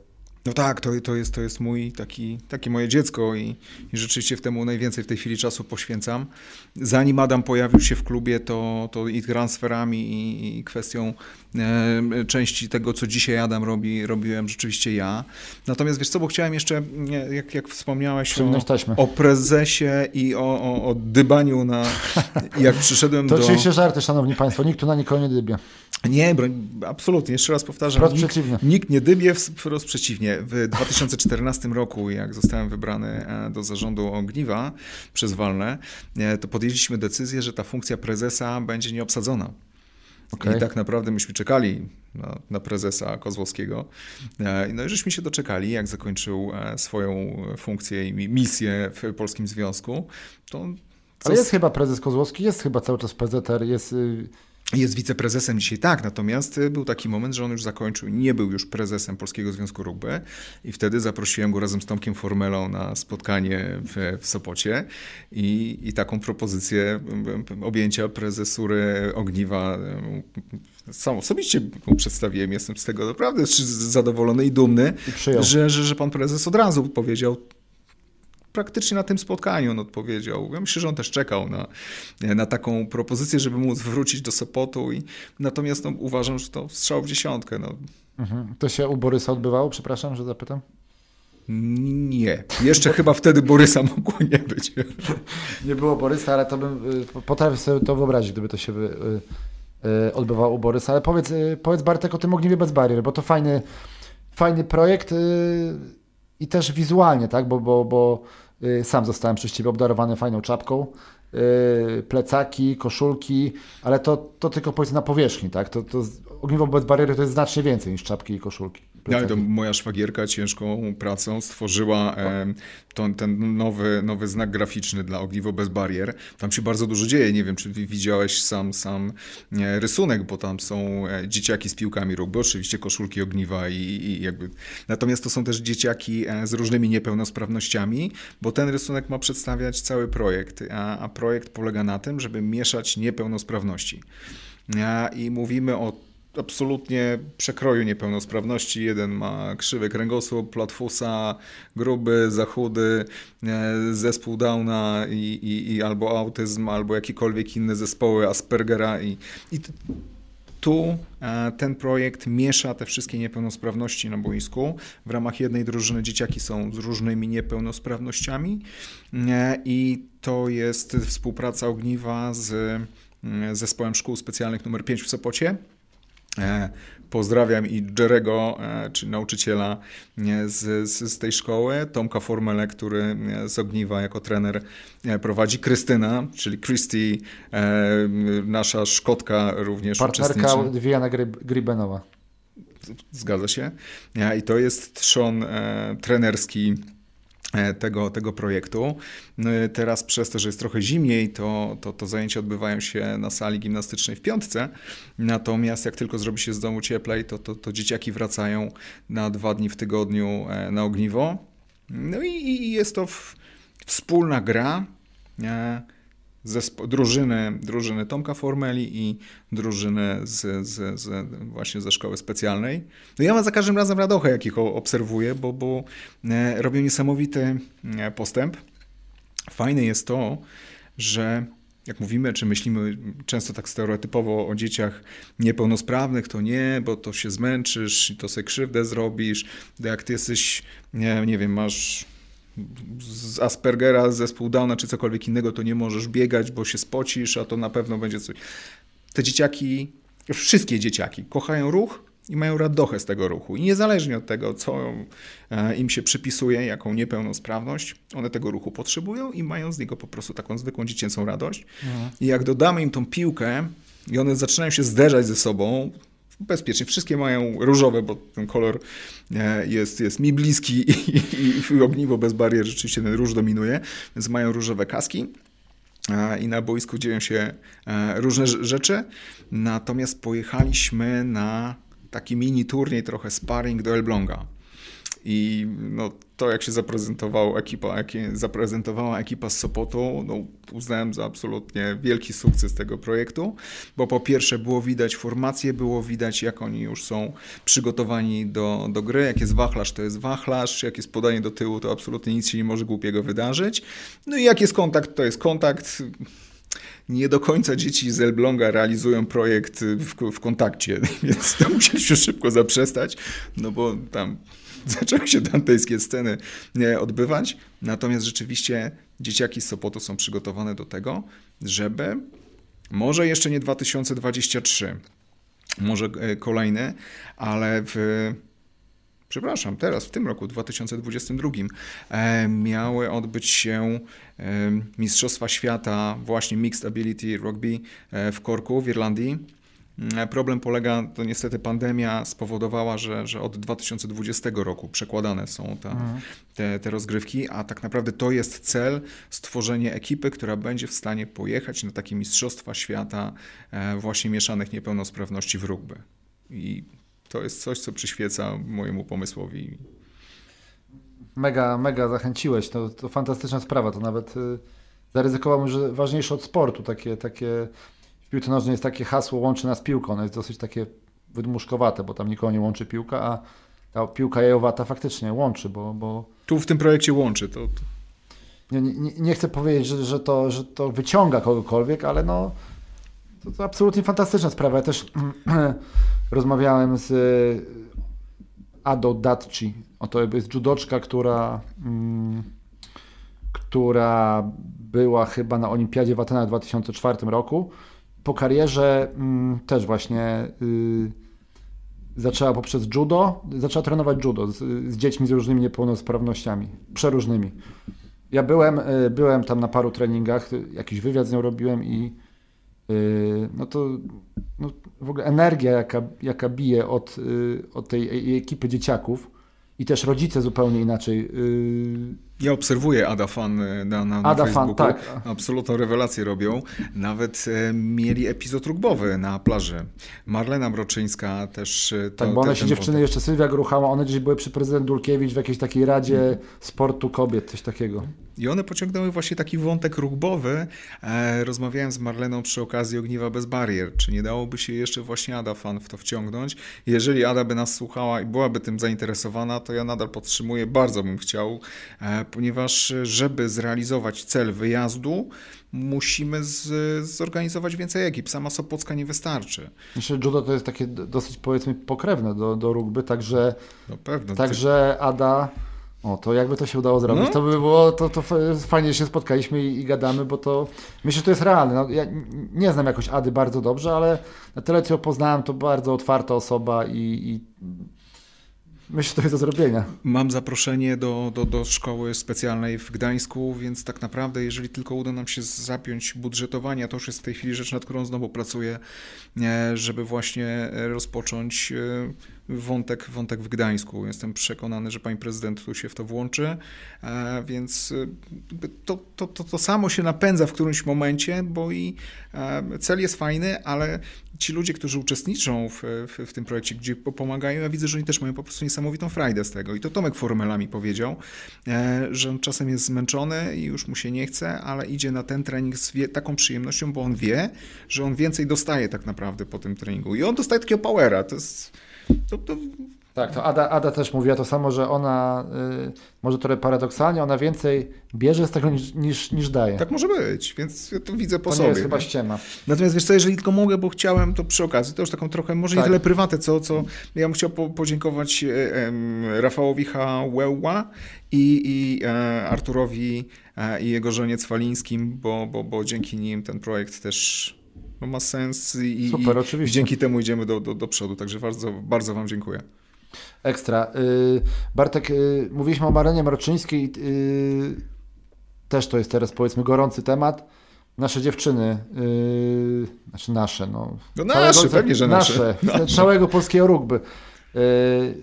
No tak, to, to, jest, to jest mój taki, takie moje dziecko i, i rzeczywiście w temu najwięcej w tej chwili czasu poświęcam. Zanim Adam pojawił się w klubie, to, to i transferami i, i kwestią części tego, co dzisiaj Adam robi, robiłem rzeczywiście ja. Natomiast wiesz co, bo chciałem jeszcze, jak, jak wspomniałeś o, o, prezesie i o, o, o dybaniu na, *laughs* jak przyszedłem to do... To oczywiście żarty, szanowni państwo, nikt tu na nikogo nie dybie. Nie, broń, absolutnie, jeszcze raz powtarzam. Wprost nikt, przeciwnie. Nikt nie dybie, wprost przeciwnie. W 2014 roku, jak zostałem wybrany e, do zarządu Ogniwa przez Walne, e, to podjęliśmy decyzję, że ta funkcja prezesa będzie nieobsadzona. Okay. I tak naprawdę myśmy czekali na, na, prezesa Kozłowskiego. E, no i żeśmy się doczekali, jak zakończył swoją funkcję i misję w Polskim Związku. To Ale jest chyba prezes Kozłowski, jest chyba cały czas PZR, jest y, jest wiceprezesem dzisiaj, tak, natomiast był taki moment, że on już zakończył, nie był już prezesem Polskiego Związku Rugby. I wtedy zaprosiłem go razem z Tomkiem Formelą na spotkanie w, w Sopocie. I, i taką propozycję objęcia prezesury Ogniwa sam osobiście mu przedstawiłem, jestem z tego naprawdę zadowolony i dumny, I że, że, że pan prezes od razu powiedział, praktycznie na tym spotkaniu on odpowiedział. Ja myślę, że on też czekał na, na taką propozycję, żeby móc wrócić do Sopotu. I, natomiast no, uważam, że to strzał w dziesiątkę. No. Mhm. To się u Borysa odbywało? Przepraszam, że zapytam. Nie. Jeszcze chyba wtedy Borysa mogło nie być. *laughs* Nie było Borysa, ale to bym y, potrafię sobie to wyobrazić, gdyby to się y, y, odbywało u Borysa. Ale powiedz, powiedz Bartek o tym Ogniwie bez barier, bo to fajny, fajny projekt i też wizualnie, tak? Bo, bo, bo y, sam zostałem przez Ciebie obdarowany fajną czapką, y, plecaki, koszulki, ale to, to tylko powiedzmy na powierzchni, tak? To, to ogniwo bez bariery to jest znacznie więcej niż czapki i koszulki. No, ale to moja szwagierka ciężką pracą stworzyła e, to, ten nowy, nowy znak graficzny dla Ogniwo bez barier. Tam się bardzo dużo dzieje. Nie wiem, czy widziałeś sam, sam e, rysunek, bo tam są e, dzieciaki z piłkami rugby, oczywiście koszulki ogniwa i, i jakby... Natomiast to są też dzieciaki e, z różnymi niepełnosprawnościami, bo ten rysunek ma przedstawiać cały projekt, a, a projekt polega na tym, żeby mieszać niepełnosprawności. I mówimy o absolutnie przekroju niepełnosprawności. Jeden ma krzywy kręgosłup, platfusa, gruby, zachudy, e, zespół Downa i, i, i albo autyzm, albo jakiekolwiek inne zespoły Aspergera i, i tu e, ten projekt miesza te wszystkie niepełnosprawności na boisku. W ramach jednej drużyny dzieciaki są z różnymi niepełnosprawnościami e, i to jest współpraca ogniwa z zespołem szkół specjalnych numer 5 w Sopocie. E, pozdrawiam i Jerego, e, czyli nauczyciela z, z, z, tej szkoły, Tomka Formele, który z Ogniwa jako trener e, prowadzi, Krystyna, czyli Christy, nasza Szkotka również Partnerka Diana Gribenowa. Zgadza się. I to jest trzon trenerski E, tego, tego projektu. No teraz przez to, że jest trochę zimniej, to, to, to zajęcia odbywają się na sali gimnastycznej w piątce. Natomiast jak tylko zrobi się z domu cieplej, to, to, to dzieciaki wracają na dwa dni w tygodniu e, na ogniwo. No i, i jest to w, wspólna gra. Nie? drużyny, drużyny Tomka Formeli i drużyny z, z, z, właśnie ze szkoły specjalnej. No ja mam za każdym razem radochę, jak ich obserwuję, bo, bo e, robią niesamowity e, postęp. Fajne jest to, że jak mówimy, czy myślimy często tak stereotypowo o dzieciach niepełnosprawnych, to nie, bo to się zmęczysz to sobie krzywdę zrobisz. Jak ty jesteś, nie, nie wiem, masz z Aspergera, zespół Downa czy cokolwiek innego, to nie możesz biegać, bo się spocisz, a to na pewno będzie coś. Te dzieciaki, wszystkie dzieciaki kochają ruch i mają radochę z tego ruchu. I niezależnie od tego, co e, im się przypisuje, jaką niepełnosprawność, one tego ruchu potrzebują i mają z niego po prostu taką zwykłą dziecięcą radość. Mhm. I jak dodamy im tą piłkę i one zaczynają się zderzać ze sobą, bezpiecznie. Wszystkie mają różowe, bo ten kolor e, jest, jest mi bliski i, i, i ogniwo bez barier rzeczywiście ten róż dominuje, więc mają różowe kaski e, i na boisku dzieją się e, różne rzeczy. Natomiast pojechaliśmy na taki mini turniej, trochę sparring do Elbląga. I no, to, jak się zaprezentowała ekipa, jak zaprezentowała ekipa z Sopotu, no, uznałem za absolutnie wielki sukces tego projektu, bo po pierwsze było widać formację, było widać, jak oni już są przygotowani do, do gry. Jak jest wachlarz, to jest wachlarz, jak jest podanie do tyłu, to absolutnie nic się nie może głupiego wydarzyć. No i jak jest kontakt, to jest kontakt nie do końca dzieci z Elbląga realizują projekt w, w kontakcie, *laughs* więc to musieliśmy szybko zaprzestać, no bo tam *laughs* zaczęły się dantejskie sceny odbywać. Natomiast rzeczywiście dzieciaki z Sopotu są przygotowane do tego, żeby może jeszcze nie 2023, może e, kolejny, ale w przepraszam, teraz w tym roku, 2022, e, miały odbyć się e, Mistrzostwa Świata właśnie Mixed Ability Rugby w Korku w Irlandii. Mm, problem polega, to niestety pandemia spowodowała, że, że od 2020 roku przekładane są te, mhm. te, te rozgrywki, a tak naprawdę to jest cel stworzenie ekipy, która będzie w stanie pojechać na takie Mistrzostwa Świata e, właśnie mieszanych niepełnosprawności w rugby. I to jest coś, co przyświeca mojemu pomysłowi. Mega, mega zachęciłeś. To, to fantastyczna sprawa. To nawet y, zaryzykowałbym, że ważniejsze od sportu. Takie, takie w piłce nożnej jest takie hasło łączy nas piłką, ono jest dosyć takie wydmuszkowate, bo tam nikogo nie łączy piłka, a ta piłka jajowata faktycznie łączy, bo... bo... Tu w tym projekcie łączy to... Nie, nie, nie chcę powiedzieć, że, że, to, że to wyciąga kogokolwiek, ale no to, to absolutnie fantastyczna sprawa. Ja też *clears throat* rozmawiałem z Ado Datci. Oto jest judoczka, która, mm, która była chyba na Olimpiadzie w Atenach w 2004 roku po karierze mm, też właśnie y, zaczęła poprzez judo, zaczęła trenować judo z, z, dziećmi z różnymi niepełnosprawnościami, przeróżnymi. Ja byłem, y, byłem tam na paru treningach, jakiś wywiad z nią robiłem i y, no to no, w ogóle energia, jaka, jaka bije od, y, od tej ekipy dzieciaków i też rodzice zupełnie inaczej. Ja obserwuję Ada Fan y, na, na, na Ada Facebooku. Fan, tak. Absolutną rewelację robią. Nawet e, mieli epizod rugbowy na plaży. Marlena Mroczyńska też. e, To, tak, bo one się dziewczyny, wątek. jeszcze Sylwia Gruchała, one gdzieś były przy prezydent Dulkiewicz w jakiejś takiej radzie sportu kobiet, coś takiego. I one pociągnęły właśnie taki wątek rugbowy. E, rozmawiałem z Marleną przy okazji Ogniwa bez barier. Czy nie dałoby się jeszcze właśnie Ada Fan w to wciągnąć? Jeżeli Ada by nas słuchała i byłaby tym zainteresowana, to ja nadal podtrzymuję, bardzo bym chciał, e, ponieważ e, żeby zrealizować cel wyjazdu, musimy z, zorganizować więcej ekip. Sama Sopocka nie wystarczy. Myślę, że judo to jest takie dosyć powiedzmy pokrewne do, do rugby, także, No pewno. także Ada, o to jakby to się udało zrobić, No. to by było, to, to fajnie, że się spotkaliśmy i, i gadamy, bo to myślę, że to jest realne. No, ja nie znam jakoś Ady bardzo dobrze, ale na tyle, co ją poznałem, to bardzo otwarta osoba i, i myślę, że to jest do zrobienia. Mam zaproszenie do, do, do szkoły specjalnej w Gdańsku, więc tak naprawdę, jeżeli tylko uda nam się zapiąć budżetowanie, to już jest w tej chwili rzecz, nad którą znowu pracuję, e, żeby właśnie e, rozpocząć e, wątek, wątek w Gdańsku. Jestem przekonany, że pani prezydent tu się w to włączy, więc to, to, to, to samo się napędza w którymś momencie, bo i cel jest fajny, ale ci ludzie, którzy uczestniczą w, w, w tym projekcie, gdzie po- pomagają, ja widzę, że oni też mają po prostu niesamowitą frajdę z tego. I to Tomek Formela mi powiedział, e, że on czasem jest zmęczony i już mu się nie chce, ale idzie na ten trening z taką przyjemnością, bo on wie, że on więcej dostaje tak naprawdę po tym treningu. I on dostaje takiego powera. To jest... To, to, Tak, to Ada, Ada też mówiła to samo, że ona, y, może trochę paradoksalnie, ona więcej bierze z tego niż, niż, niż daje. tak może być, więc ja to widzę po to sobie. nie jest chyba nie? ściema. Natomiast wiesz co, jeżeli tylko mogę, bo chciałem, to przy okazji, to już taką trochę, może nie Tak. tyle prywatę, co, co ja bym chciał po, podziękować e, em, Rafałowi Hałeła i, i e, Arturowi e, i jego żonie Cwalińskim, bo, bo, bo dzięki nim ten projekt też no, ma sens i, Super, i, i dzięki temu idziemy do, do, do przodu, także bardzo, bardzo Wam dziękuję. Ekstra. Y, Bartek, y, mówiliśmy o Marlenie Mroczyńskiej. y, Też to jest teraz powiedzmy gorący temat. Nasze dziewczyny, znaczy nasze, no. No nasze, pewnie, że nasze. nasze. *laughs* Całego polskiego rugby.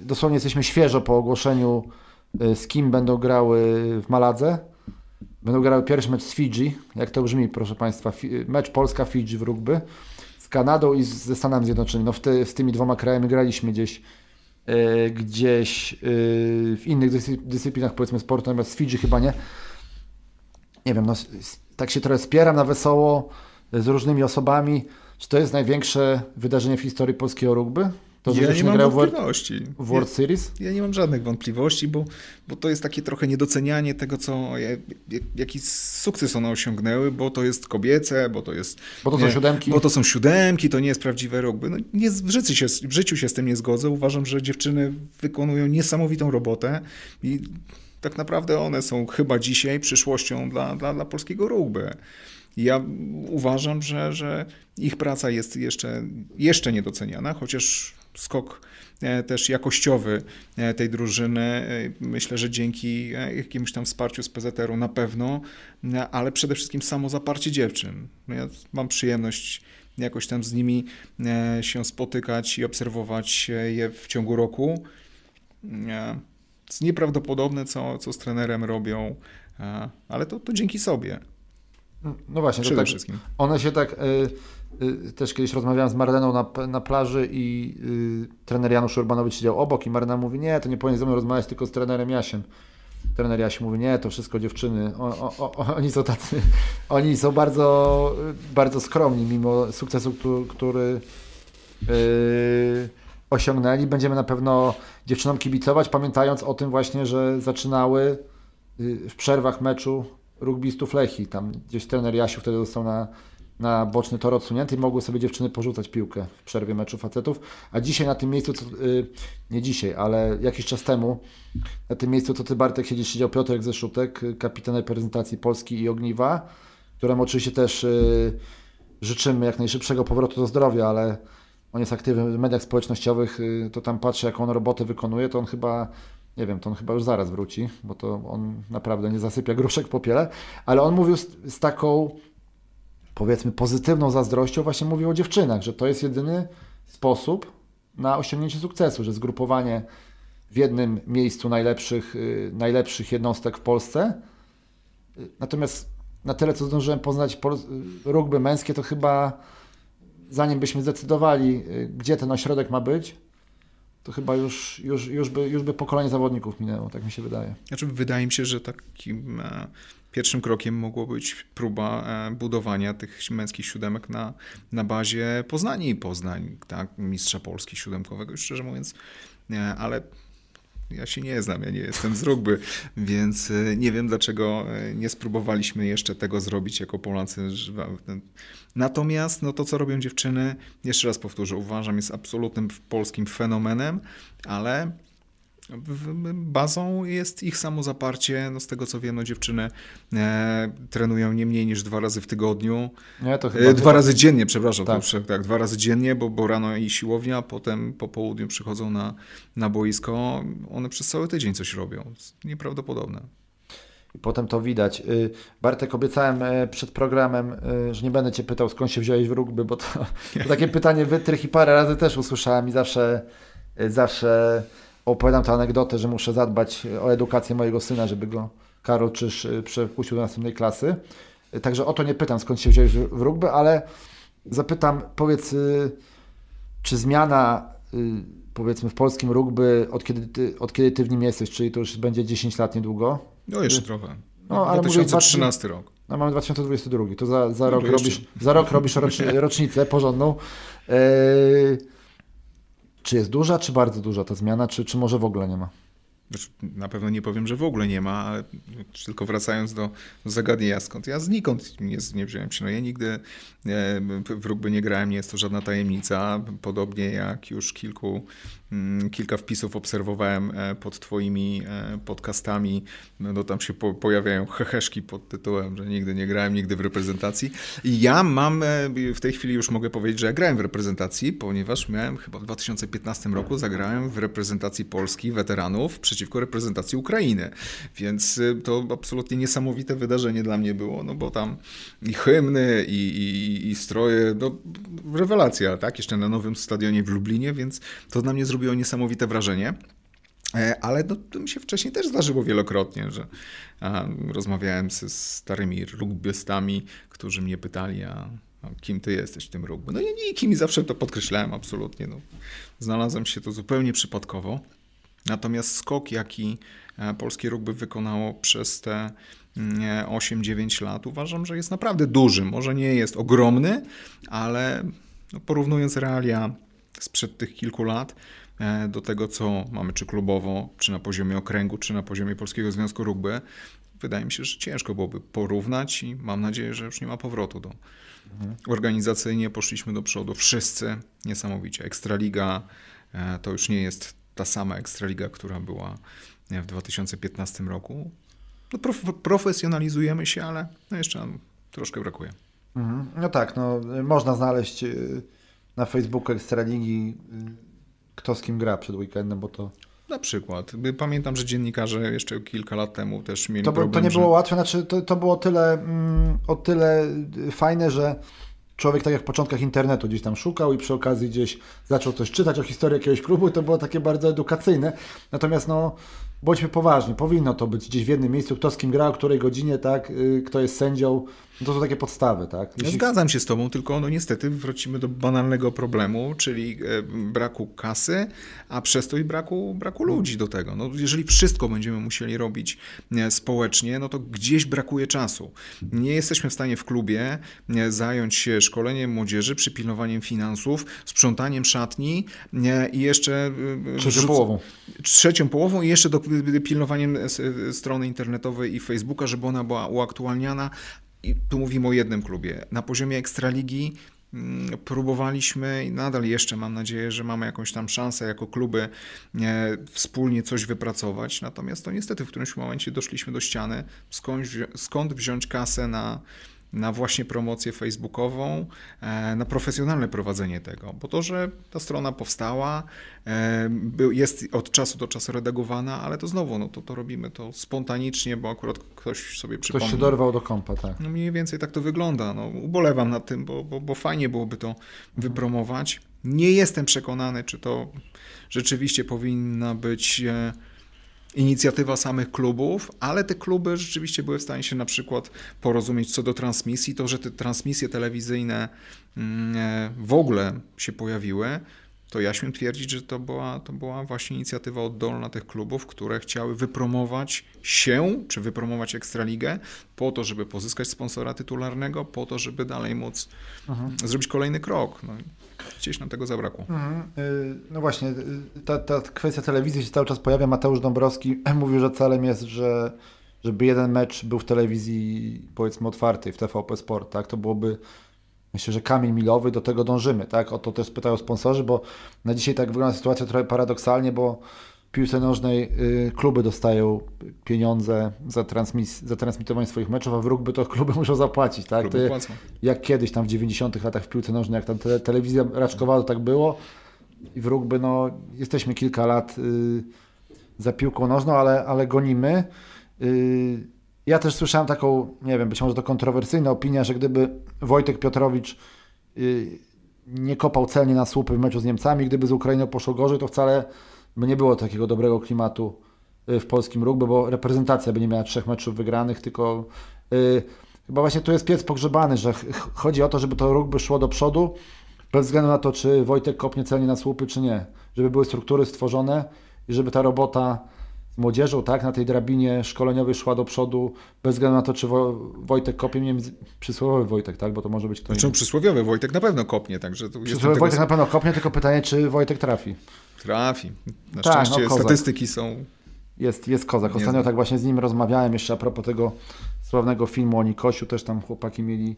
Dosłownie jesteśmy świeżo po ogłoszeniu, z kim będą grały w Maladze. Będą grały pierwszy mecz z Fidżi. Jak to brzmi, proszę Państwa? Mecz Polska-Fidżi w rugby. Z Kanadą i z- ze Stanami Zjednoczonymi. No w ty, z tymi dwoma krajami graliśmy gdzieś gdzieś e, w innych dyscy- dyscyplinach, powiedzmy sportu, natomiast z Fidżi chyba nie. Nie wiem, no, tak się trochę spieram na wesoło e, z różnymi osobami. Czy to jest największe wydarzenie w historii polskiego rugby? To, ja nie mam grają w World, wątpliwości. w World Series? Ja nie mam żadnych wątpliwości, bo, bo to jest takie trochę niedocenianie tego, co, jak- jaki sukces one osiągnęły, bo to jest kobiece, bo to jest... Bo to są nie, siódemki. Bo to są siódemki, to nie jest prawdziwe rugby. No, nie, w, życiu się, w życiu się z tym nie zgodzę. Uważam, że dziewczyny wykonują niesamowitą robotę i tak naprawdę one są chyba dzisiaj przyszłością dla, dla, dla polskiego rugby. Ja uważam, że, że ich praca jest jeszcze, jeszcze niedoceniana, chociaż skok e, też jakościowy e, tej drużyny, e, myślę, że dzięki jakiemuś tam wsparciu z PZR-u na pewno, ale przede wszystkim samo zaparcie dziewczyn. No Ja mam przyjemność jakoś tam z nimi się spotykać i obserwować je w ciągu roku. Jest nieprawdopodobne, co, co z trenerem robią, ale to, to dzięki sobie. No właśnie, to Przede tak, wszystkim. one się tak, też kiedyś rozmawiałem z Marleną na, na plaży i y, trener Janusz Urbanowicz siedział obok i Marlena mówi, nie, to nie powinien ze mną rozmawiać tylko z trenerem Jasiem. Trener Jasi mówi, nie, to wszystko dziewczyny, o, o, o, oni są tacy, *laughs* oni są bardzo, bardzo skromni mimo sukcesu, który, y, osiągnęli. Będziemy na pewno dziewczynom kibicować, pamiętając o tym właśnie, że zaczynały y, w przerwach meczu rugbystów Lechi. Tam gdzieś trener Jasiu wtedy został na, na boczny tor odsunięty i mogły sobie dziewczyny porzucać piłkę w przerwie meczu facetów. A dzisiaj na tym miejscu, co, y, nie dzisiaj, ale jakiś czas temu, na tym miejscu, co ty Bartek siedzisz, siedział Piotrek Zeszutek, kapitan reprezentacji Polski i Ogniwa, któremu oczywiście też y, życzymy jak najszybszego powrotu do zdrowia, ale on jest aktywny w mediach społecznościowych, y, to tam patrzę, jaką on robotę wykonuje, to on chyba, nie wiem, to on chyba już zaraz wróci, bo to on naprawdę nie zasypia gruszek w popiele, ale on mówił z, z taką powiedzmy pozytywną zazdrością właśnie mówił o dziewczynach, że to jest jedyny sposób na osiągnięcie sukcesu, że zgrupowanie w jednym miejscu najlepszych, y, najlepszych jednostek w Polsce. Natomiast na tyle, co zdążyłem poznać y, rugby męskie, to chyba zanim byśmy zdecydowali, y, gdzie ten ośrodek ma być, to chyba już, już, już, by, już by pokolenie zawodników minęło, tak mi się wydaje. Znaczy, wydaje mi się, że takim e, pierwszym krokiem mogło być próba e, budowania tych męskich siódemek na, na bazie Poznania i Poznań, tak, mistrza Polski siódemkowego, już szczerze mówiąc, nie, ale ja się nie znam, ja nie jestem z rugby, więc e, nie wiem dlaczego e, nie spróbowaliśmy jeszcze tego zrobić jako Polacy. Natomiast no to, co robią dziewczyny, jeszcze raz powtórzę, uważam jest absolutnym polskim fenomenem, ale bazą jest ich samozaparcie. No z tego co wiem, no dziewczyny e, trenują nie mniej niż dwa razy w tygodniu. Nie, to E, chyba dwa razy dziennie, przepraszam, Tak. To, tak, dwa razy dziennie, bo, bo rano i siłownia, potem po południu przychodzą na, na boisko. One przez cały tydzień coś robią. Nieprawdopodobne. I potem to widać. Y, Bartek, obiecałem e, przed programem, y, że nie będę Cię pytał, skąd się wziąłeś w rugby, bo to, to takie pytanie wytrych i parę razy też usłyszałem i zawsze, y, zawsze opowiadam tę anegdotę, że muszę zadbać o edukację mojego syna, żeby go Karol Czyż y, przepuścił do następnej klasy. Y, Także o to nie pytam, skąd się wziąłeś w rugby, ale zapytam, powiedz, czy zmiana powiedzmy w polskim rugby, od kiedy, ty, od kiedy Ty w nim jesteś, czyli to już będzie 10 lat niedługo, No jeszcze trochę. No, ale mówię, 2013 rok. no mamy 2022, to za, za, No rok, robisz, za rok robisz rocz- *laughs* rocznicę porządną. Eee, czy jest duża, czy bardzo duża ta zmiana, czy, czy może w ogóle nie ma? Znaczy, na pewno nie powiem, że w ogóle nie ma, ale tylko wracając do, do zagadnienia skąd. Ja znikąd nie, nie wziąłem się. No ja nigdy e, w rugby nie grałem, nie jest to żadna tajemnica. Podobnie jak już kilku, kilka wpisów obserwowałem e, pod twoimi e, podcastami, no tam się po, pojawiają heheszki pod tytułem, że nigdy nie grałem, nigdy w reprezentacji. I ja mam, e, w tej chwili już mogę powiedzieć, że ja grałem w reprezentacji, ponieważ miałem chyba w 2015 roku zagrałem w reprezentacji Polski weteranów przeciwko reprezentacji Ukrainy. Więc to absolutnie niesamowite wydarzenie dla mnie było, no bo tam i hymny, i, i, i stroje, no rewelacja, tak? Jeszcze na nowym stadionie w Lublinie, więc to na mnie zrobiło niesamowite wrażenie. E, Ale no, to mi się wcześniej też zdarzyło wielokrotnie, że a, rozmawiałem ze starymi rugbystami, którzy mnie pytali, a, a kim ty jesteś w tym rugby? No ja nikim i zawsze to podkreślałem absolutnie. No. Znalazłem się to zupełnie przypadkowo. Natomiast skok, jaki e, polskie rugby wykonało przez te mm, e, 8-9 lat, uważam, że jest naprawdę duży. Może nie jest ogromny, ale no, porównując realia sprzed tych kilku lat do tego, co mamy czy klubowo, czy na poziomie okręgu, czy na poziomie Polskiego Związku Rugby, wydaje mi się, że ciężko byłoby porównać i mam nadzieję, że już nie ma powrotu do. Organizacyjnie poszliśmy do przodu wszyscy niesamowicie. Ekstraliga e, to już nie jest ta sama Ekstraliga, która była e, w 2015 roku. No, prof, profesjonalizujemy się, ale no jeszcze nam troszkę brakuje. Mhm. No tak, no, można znaleźć na Facebooku Ekstraligi kto z kim gra przed weekendem, bo to, Na przykład. Pamiętam, że dziennikarze jeszcze kilka lat temu też mieli to, problem, to nie że... było łatwe, znaczy to, to było tyle, mm, o tyle y, fajne, że człowiek tak jak w początkach internetu gdzieś tam szukał i przy okazji gdzieś zaczął coś czytać o historii jakiegoś klubu i to było takie bardzo edukacyjne. Natomiast no, bądźmy poważni, powinno to być gdzieś w jednym miejscu, kto z kim gra, o której godzinie, tak, y, kto jest sędzią, no to są takie podstawy, tak. Ja zgadzam się z Tobą, tylko no niestety wrócimy do banalnego problemu, czyli e, braku kasy, a przez to i braku, braku ludzi do tego. No, jeżeli wszystko będziemy musieli robić e, społecznie, no to gdzieś brakuje czasu. Nie jesteśmy w stanie w klubie e, zająć się szkoleniem młodzieży, przypilnowaniem finansów, sprzątaniem szatni i jeszcze... Trzecią wrzuc- połową. trzecią połową i jeszcze do, pilnowaniem strony internetowej i Facebooka, żeby ona była uaktualniana. I tu mówimy o jednym klubie. Na poziomie Ekstraligi mm, próbowaliśmy i nadal jeszcze mam nadzieję, że mamy jakąś tam szansę jako kluby wspólnie coś wypracować. Natomiast to niestety w którymś momencie doszliśmy do ściany, skąd, skąd wziąć kasę na na właśnie promocję facebookową, e, na profesjonalne prowadzenie tego, bo to, że ta strona powstała, e, jest od czasu do czasu redagowana, ale to znowu, no to, to robimy to spontanicznie, bo akurat ktoś sobie przypomniał. Ktoś się dorwał do kompa, tak. No mniej więcej tak to wygląda. No, ubolewam nad tym, bo, bo, bo fajnie byłoby to wypromować. Nie jestem przekonany, czy to rzeczywiście powinna być e, inicjatywa samych klubów, ale te kluby rzeczywiście były w stanie się na przykład porozumieć co do transmisji. To, że te transmisje telewizyjne mm, e, w ogóle się pojawiły, to ja śmiem twierdzić, że to była, to była właśnie inicjatywa oddolna tych klubów, które chciały wypromować się, czy wypromować Ekstraligę po to, żeby pozyskać sponsora tytularnego, po to, żeby dalej móc mhm. zrobić kolejny krok. No, gdzieś nam tego zabrakło. Y, no właśnie, y, ta, ta kwestia telewizji się cały czas pojawia. Mateusz Dąbrowski *clears throat* mówił, że celem jest, że żeby jeden mecz był w telewizji powiedzmy otwartej, w TVP Sport, tak? To byłoby Myślę, że kamień milowy, do tego dążymy, tak? O to też pytają sponsorzy, bo na dzisiaj tak wygląda sytuacja trochę paradoksalnie, bo piłce nożnej y, kluby dostają pieniądze za, transmis za transmitowanie swoich meczów, a w rugby to *laughs* kluby muszą zapłacić, tak? Kluby to, jak kiedyś tam w 90 latach w piłce nożnej, jak tam te, telewizja raczkowała, to tak było i w rugby, no jesteśmy kilka lat y, za piłką nożną, ale, ale gonimy. Y, ja też słyszałem taką, nie wiem, być może to kontrowersyjna opinia, że gdyby Wojtek Piotrowicz y, nie kopał celnie na słupy w meczu z Niemcami, gdyby z Ukrainą poszło gorzej, to wcale by nie było takiego dobrego klimatu y, w polskim rugby, bo reprezentacja by nie miała trzech meczów wygranych, tylko yy, chyba właśnie tu jest piec pogrzebany, że chodzi o to, żeby to rugby szło do przodu, bez względu na to, czy Wojtek kopnie celnie na słupy, czy nie. Żeby były struktury stworzone i żeby ta robota młodzieżą, tak, na tej drabinie szkoleniowej szła do przodu, bez względu na to, czy Wojtek kopie, nie wiem, przysłowiowy Wojtek, tak, bo to może być ktoś Znaczy przysłowiowy Wojtek na pewno kopnie, także... Przysłowiowy Wojtek na pewno kopnie, tylko pytanie, czy Wojtek trafi. Trafi. Na tak, szczęście no, statystyki są... Jest, jest kozak. Ostatnio tak właśnie z nim rozmawiałem jeszcze a propos tego sławnego filmu o Nikosiu, też tam chłopaki mieli,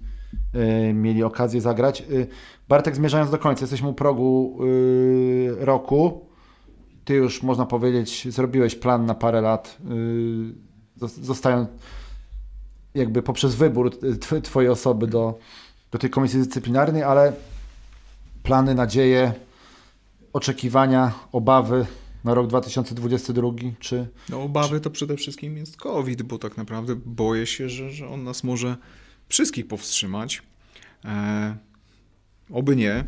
yy, mieli okazję zagrać. Yy, Bartek, zmierzając do końca, jesteśmy u progu yy, roku ty już, można powiedzieć, zrobiłeś plan na parę lat, yy, zostając jakby poprzez wybór twojej osoby do, do tej komisji dyscyplinarnej, ale plany, nadzieje, oczekiwania, obawy na rok 2022, czy... No obawy to przede wszystkim jest COVID, bo tak naprawdę boję się, że, że on nas może wszystkich powstrzymać. E, oby nie,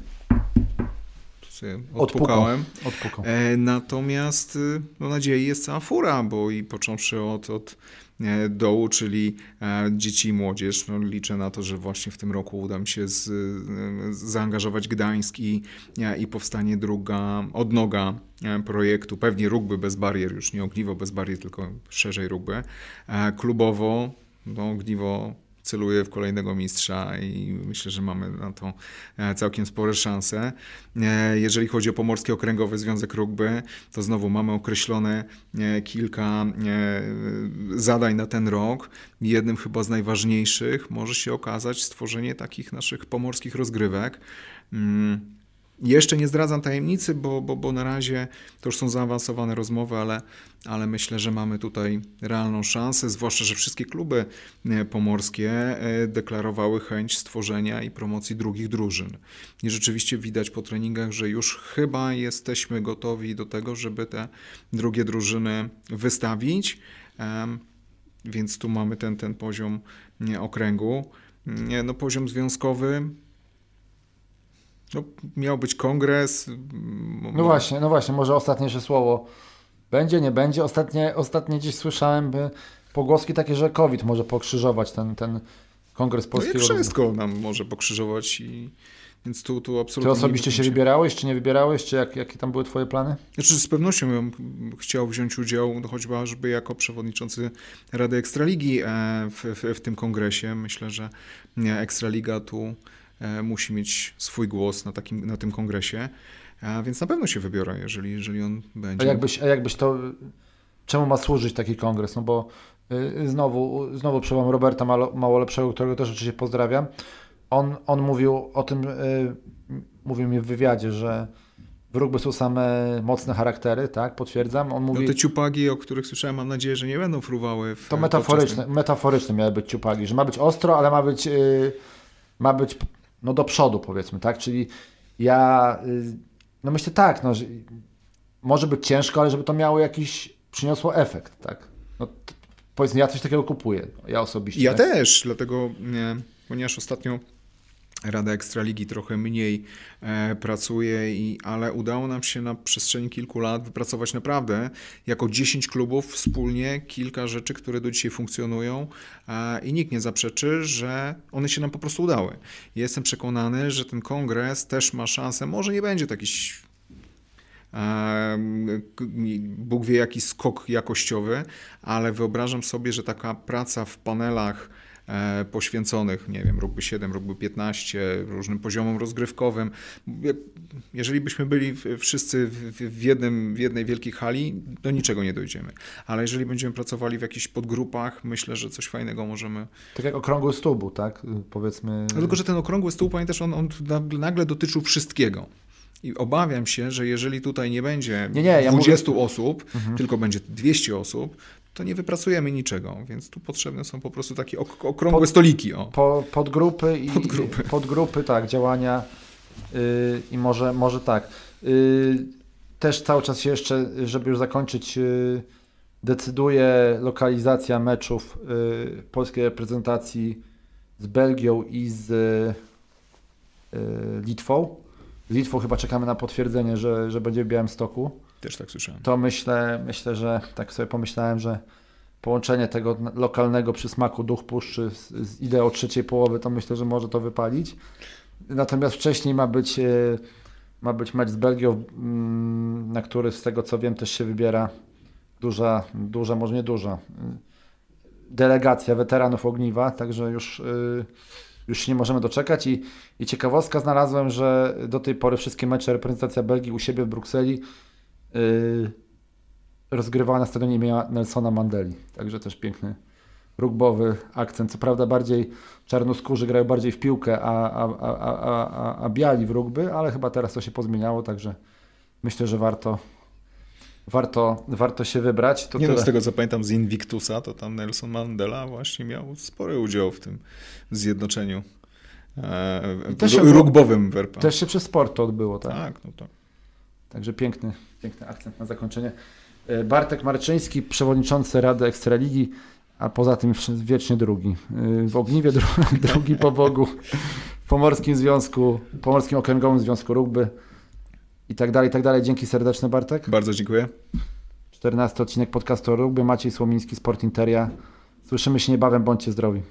sobie odpukałem. Odpukał. E, natomiast y, no, nadziei jest cała fura, bo i począwszy od, od e, dołu, czyli e, dzieci i młodzież. No, liczę na to, że właśnie w tym roku uda mi się z, z zaangażować Gdańsk i, i powstanie druga odnoga projektu, pewnie rugby bez barier, już nie ogniwo bez barier, tylko szerzej rugby. Klubowo, no, ogniwo celuje w kolejnego mistrza i myślę, że mamy na to e, całkiem spore szanse. E, jeżeli chodzi o Pomorski Okręgowy Związek Rugby, to znowu mamy określone e, kilka zadań na ten rok. Jednym chyba z najważniejszych może się okazać stworzenie takich naszych pomorskich rozgrywek. Mm, jeszcze nie zdradzam tajemnicy, bo, bo, bo na razie to już są zaawansowane rozmowy, ale, ale myślę, że mamy tutaj realną szansę, zwłaszcza, że wszystkie kluby e, pomorskie e, deklarowały chęć stworzenia i promocji drugich drużyn. I rzeczywiście widać po treningach, że już chyba jesteśmy gotowi do tego, żeby te drugie drużyny wystawić. Więc tu mamy ten, ten poziom okręgu. No, poziom związkowy no, miał być kongres. No właśnie, no właśnie, może ostatnie słowo. Będzie, nie będzie. Ostatnie, ostatnie dziś słyszałem by pogłoski takie, że COVID może pokrzyżować ten, ten kongres polskiego. No wszystko nam może pokrzyżować i więc tu, tu absolutnie. Ty osobiście się wybierałeś, czy nie wybierałeś, czy jak, jakie tam były twoje plany? Znaczy z pewnością bym chciał wziąć udział, no choćby jako przewodniczący Rady Ekstraligi e, w, w, w tym kongresie. Myślę, że Ekstraliga tu musi mieć swój głos na, takim, na tym kongresie, więc na pewno się wybiorę, jeżeli, jeżeli on będzie. A jakbyś, a jakbyś to, czemu ma służyć taki kongres? No bo y, znowu, znowu przywołam Roberta Małolepszego, którego też oczywiście pozdrawiam. On, on mówił o tym, y, mówił mi w wywiadzie, że w rugby są same mocne charaktery, tak, potwierdzam. On mówi, No te ciupagi, o których słyszałem, mam nadzieję, że nie będą fruwały w to e, metaforyczne, podczas metaforyczne miały być ciupagi, że ma być ostro, ale ma być, y, ma być no do przodu powiedzmy, tak, czyli ja, y, no myślę tak, no, że może być ciężko, ale żeby to miało jakiś, przyniosło efekt, tak. No, powiedzmy, ja coś takiego kupuję, ja osobiście. Ja tak? też, dlatego, nie, ponieważ ostatnio Rada Ekstraligi trochę mniej e, pracuje, i, ale udało nam się na przestrzeni kilku lat wypracować naprawdę jako 10 klubów wspólnie kilka rzeczy, które do dzisiaj funkcjonują i nikt nie zaprzeczy, że one się nam po prostu udały. Jestem przekonany, że ten kongres też ma szansę, może nie będzie taki Bóg wie jaki skok jakościowy, ale wyobrażam sobie, że taka praca w panelach poświęconych, nie wiem, rugby 7, rugby 15, różnym poziomom rozgrywkowym. Jeżeli byśmy byli wszyscy w, jednym, w jednej wielkiej hali, do niczego nie dojdziemy. Ale jeżeli będziemy pracowali w jakichś podgrupach, myślę, że coś fajnego możemy. Tak jak okrągły stół był, tak, powiedzmy. No Tylko, że ten okrągły stół, pamiętasz, on, on nagle dotyczył wszystkiego. I obawiam się, że jeżeli tutaj nie będzie Nie, nie, ja 20 osób, tylko będzie 200 osób, to nie wypracujemy niczego, więc tu potrzebne są po prostu takie ok- okrągłe Pod- stoliki. O. Po, podgrupy i Podgrupy. podgrupy, tak, działania y, i może, może tak. Y, też cały czas się jeszcze, żeby już zakończyć, y, decyduje lokalizacja meczów y, polskiej reprezentacji z Belgią i z y, Litwą. Z Litwą chyba czekamy na potwierdzenie, że, że będzie w Białymstoku. Też tak słyszałem. To myślę, myślę, że tak sobie pomyślałem, że połączenie tego lokalnego przysmaku duch puszczy z, z ideą trzeciej połowy, to myślę, że może to wypalić. Natomiast wcześniej ma być, e, ma być mecz z Belgią, mm, na który z tego co wiem też się wybiera duża, duża, może nie duża, y, delegacja weteranów ogniwa, także już, y, już nie możemy doczekać i, i ciekawostka znalazłem, że do tej pory wszystkie mecze reprezentacja Belgii u siebie w Brukseli y, rozgrywała na stadionie imienia Nelsona Mandeli. Także też piękny rugbowy akcent. Co prawda bardziej czarnoskórzy grają bardziej w piłkę, a, a, a, a, a, biali w rugby, ale chyba teraz to się pozmieniało, także myślę, że warto, warto, warto się wybrać. To Nie no, tyle. z tego co pamiętam z Invictusa, to tam Nelson Mandela właśnie miał spory udział w tym zjednoczeniu e, rugbowym w RP. Też się przez sport to odbyło, tak? Tak, no tak. Także piękny, piękny akcent na zakończenie. E, Bartek Marczyński, przewodniczący Rady Ekstraligi, a poza tym wiecznie drugi. E, W Ogniwie dru- *laughs* drugi po Bogu, w Pomorskim Związku, Pomorskim Okręgowym Związku Rugby i tak dalej, i tak dalej. Dzięki serdeczne Bartek. Bardzo dziękuję. 14 odcinek podcastu o rugby. Maciej Słomiński, Sport Interia. Słyszymy się niebawem, bądźcie zdrowi.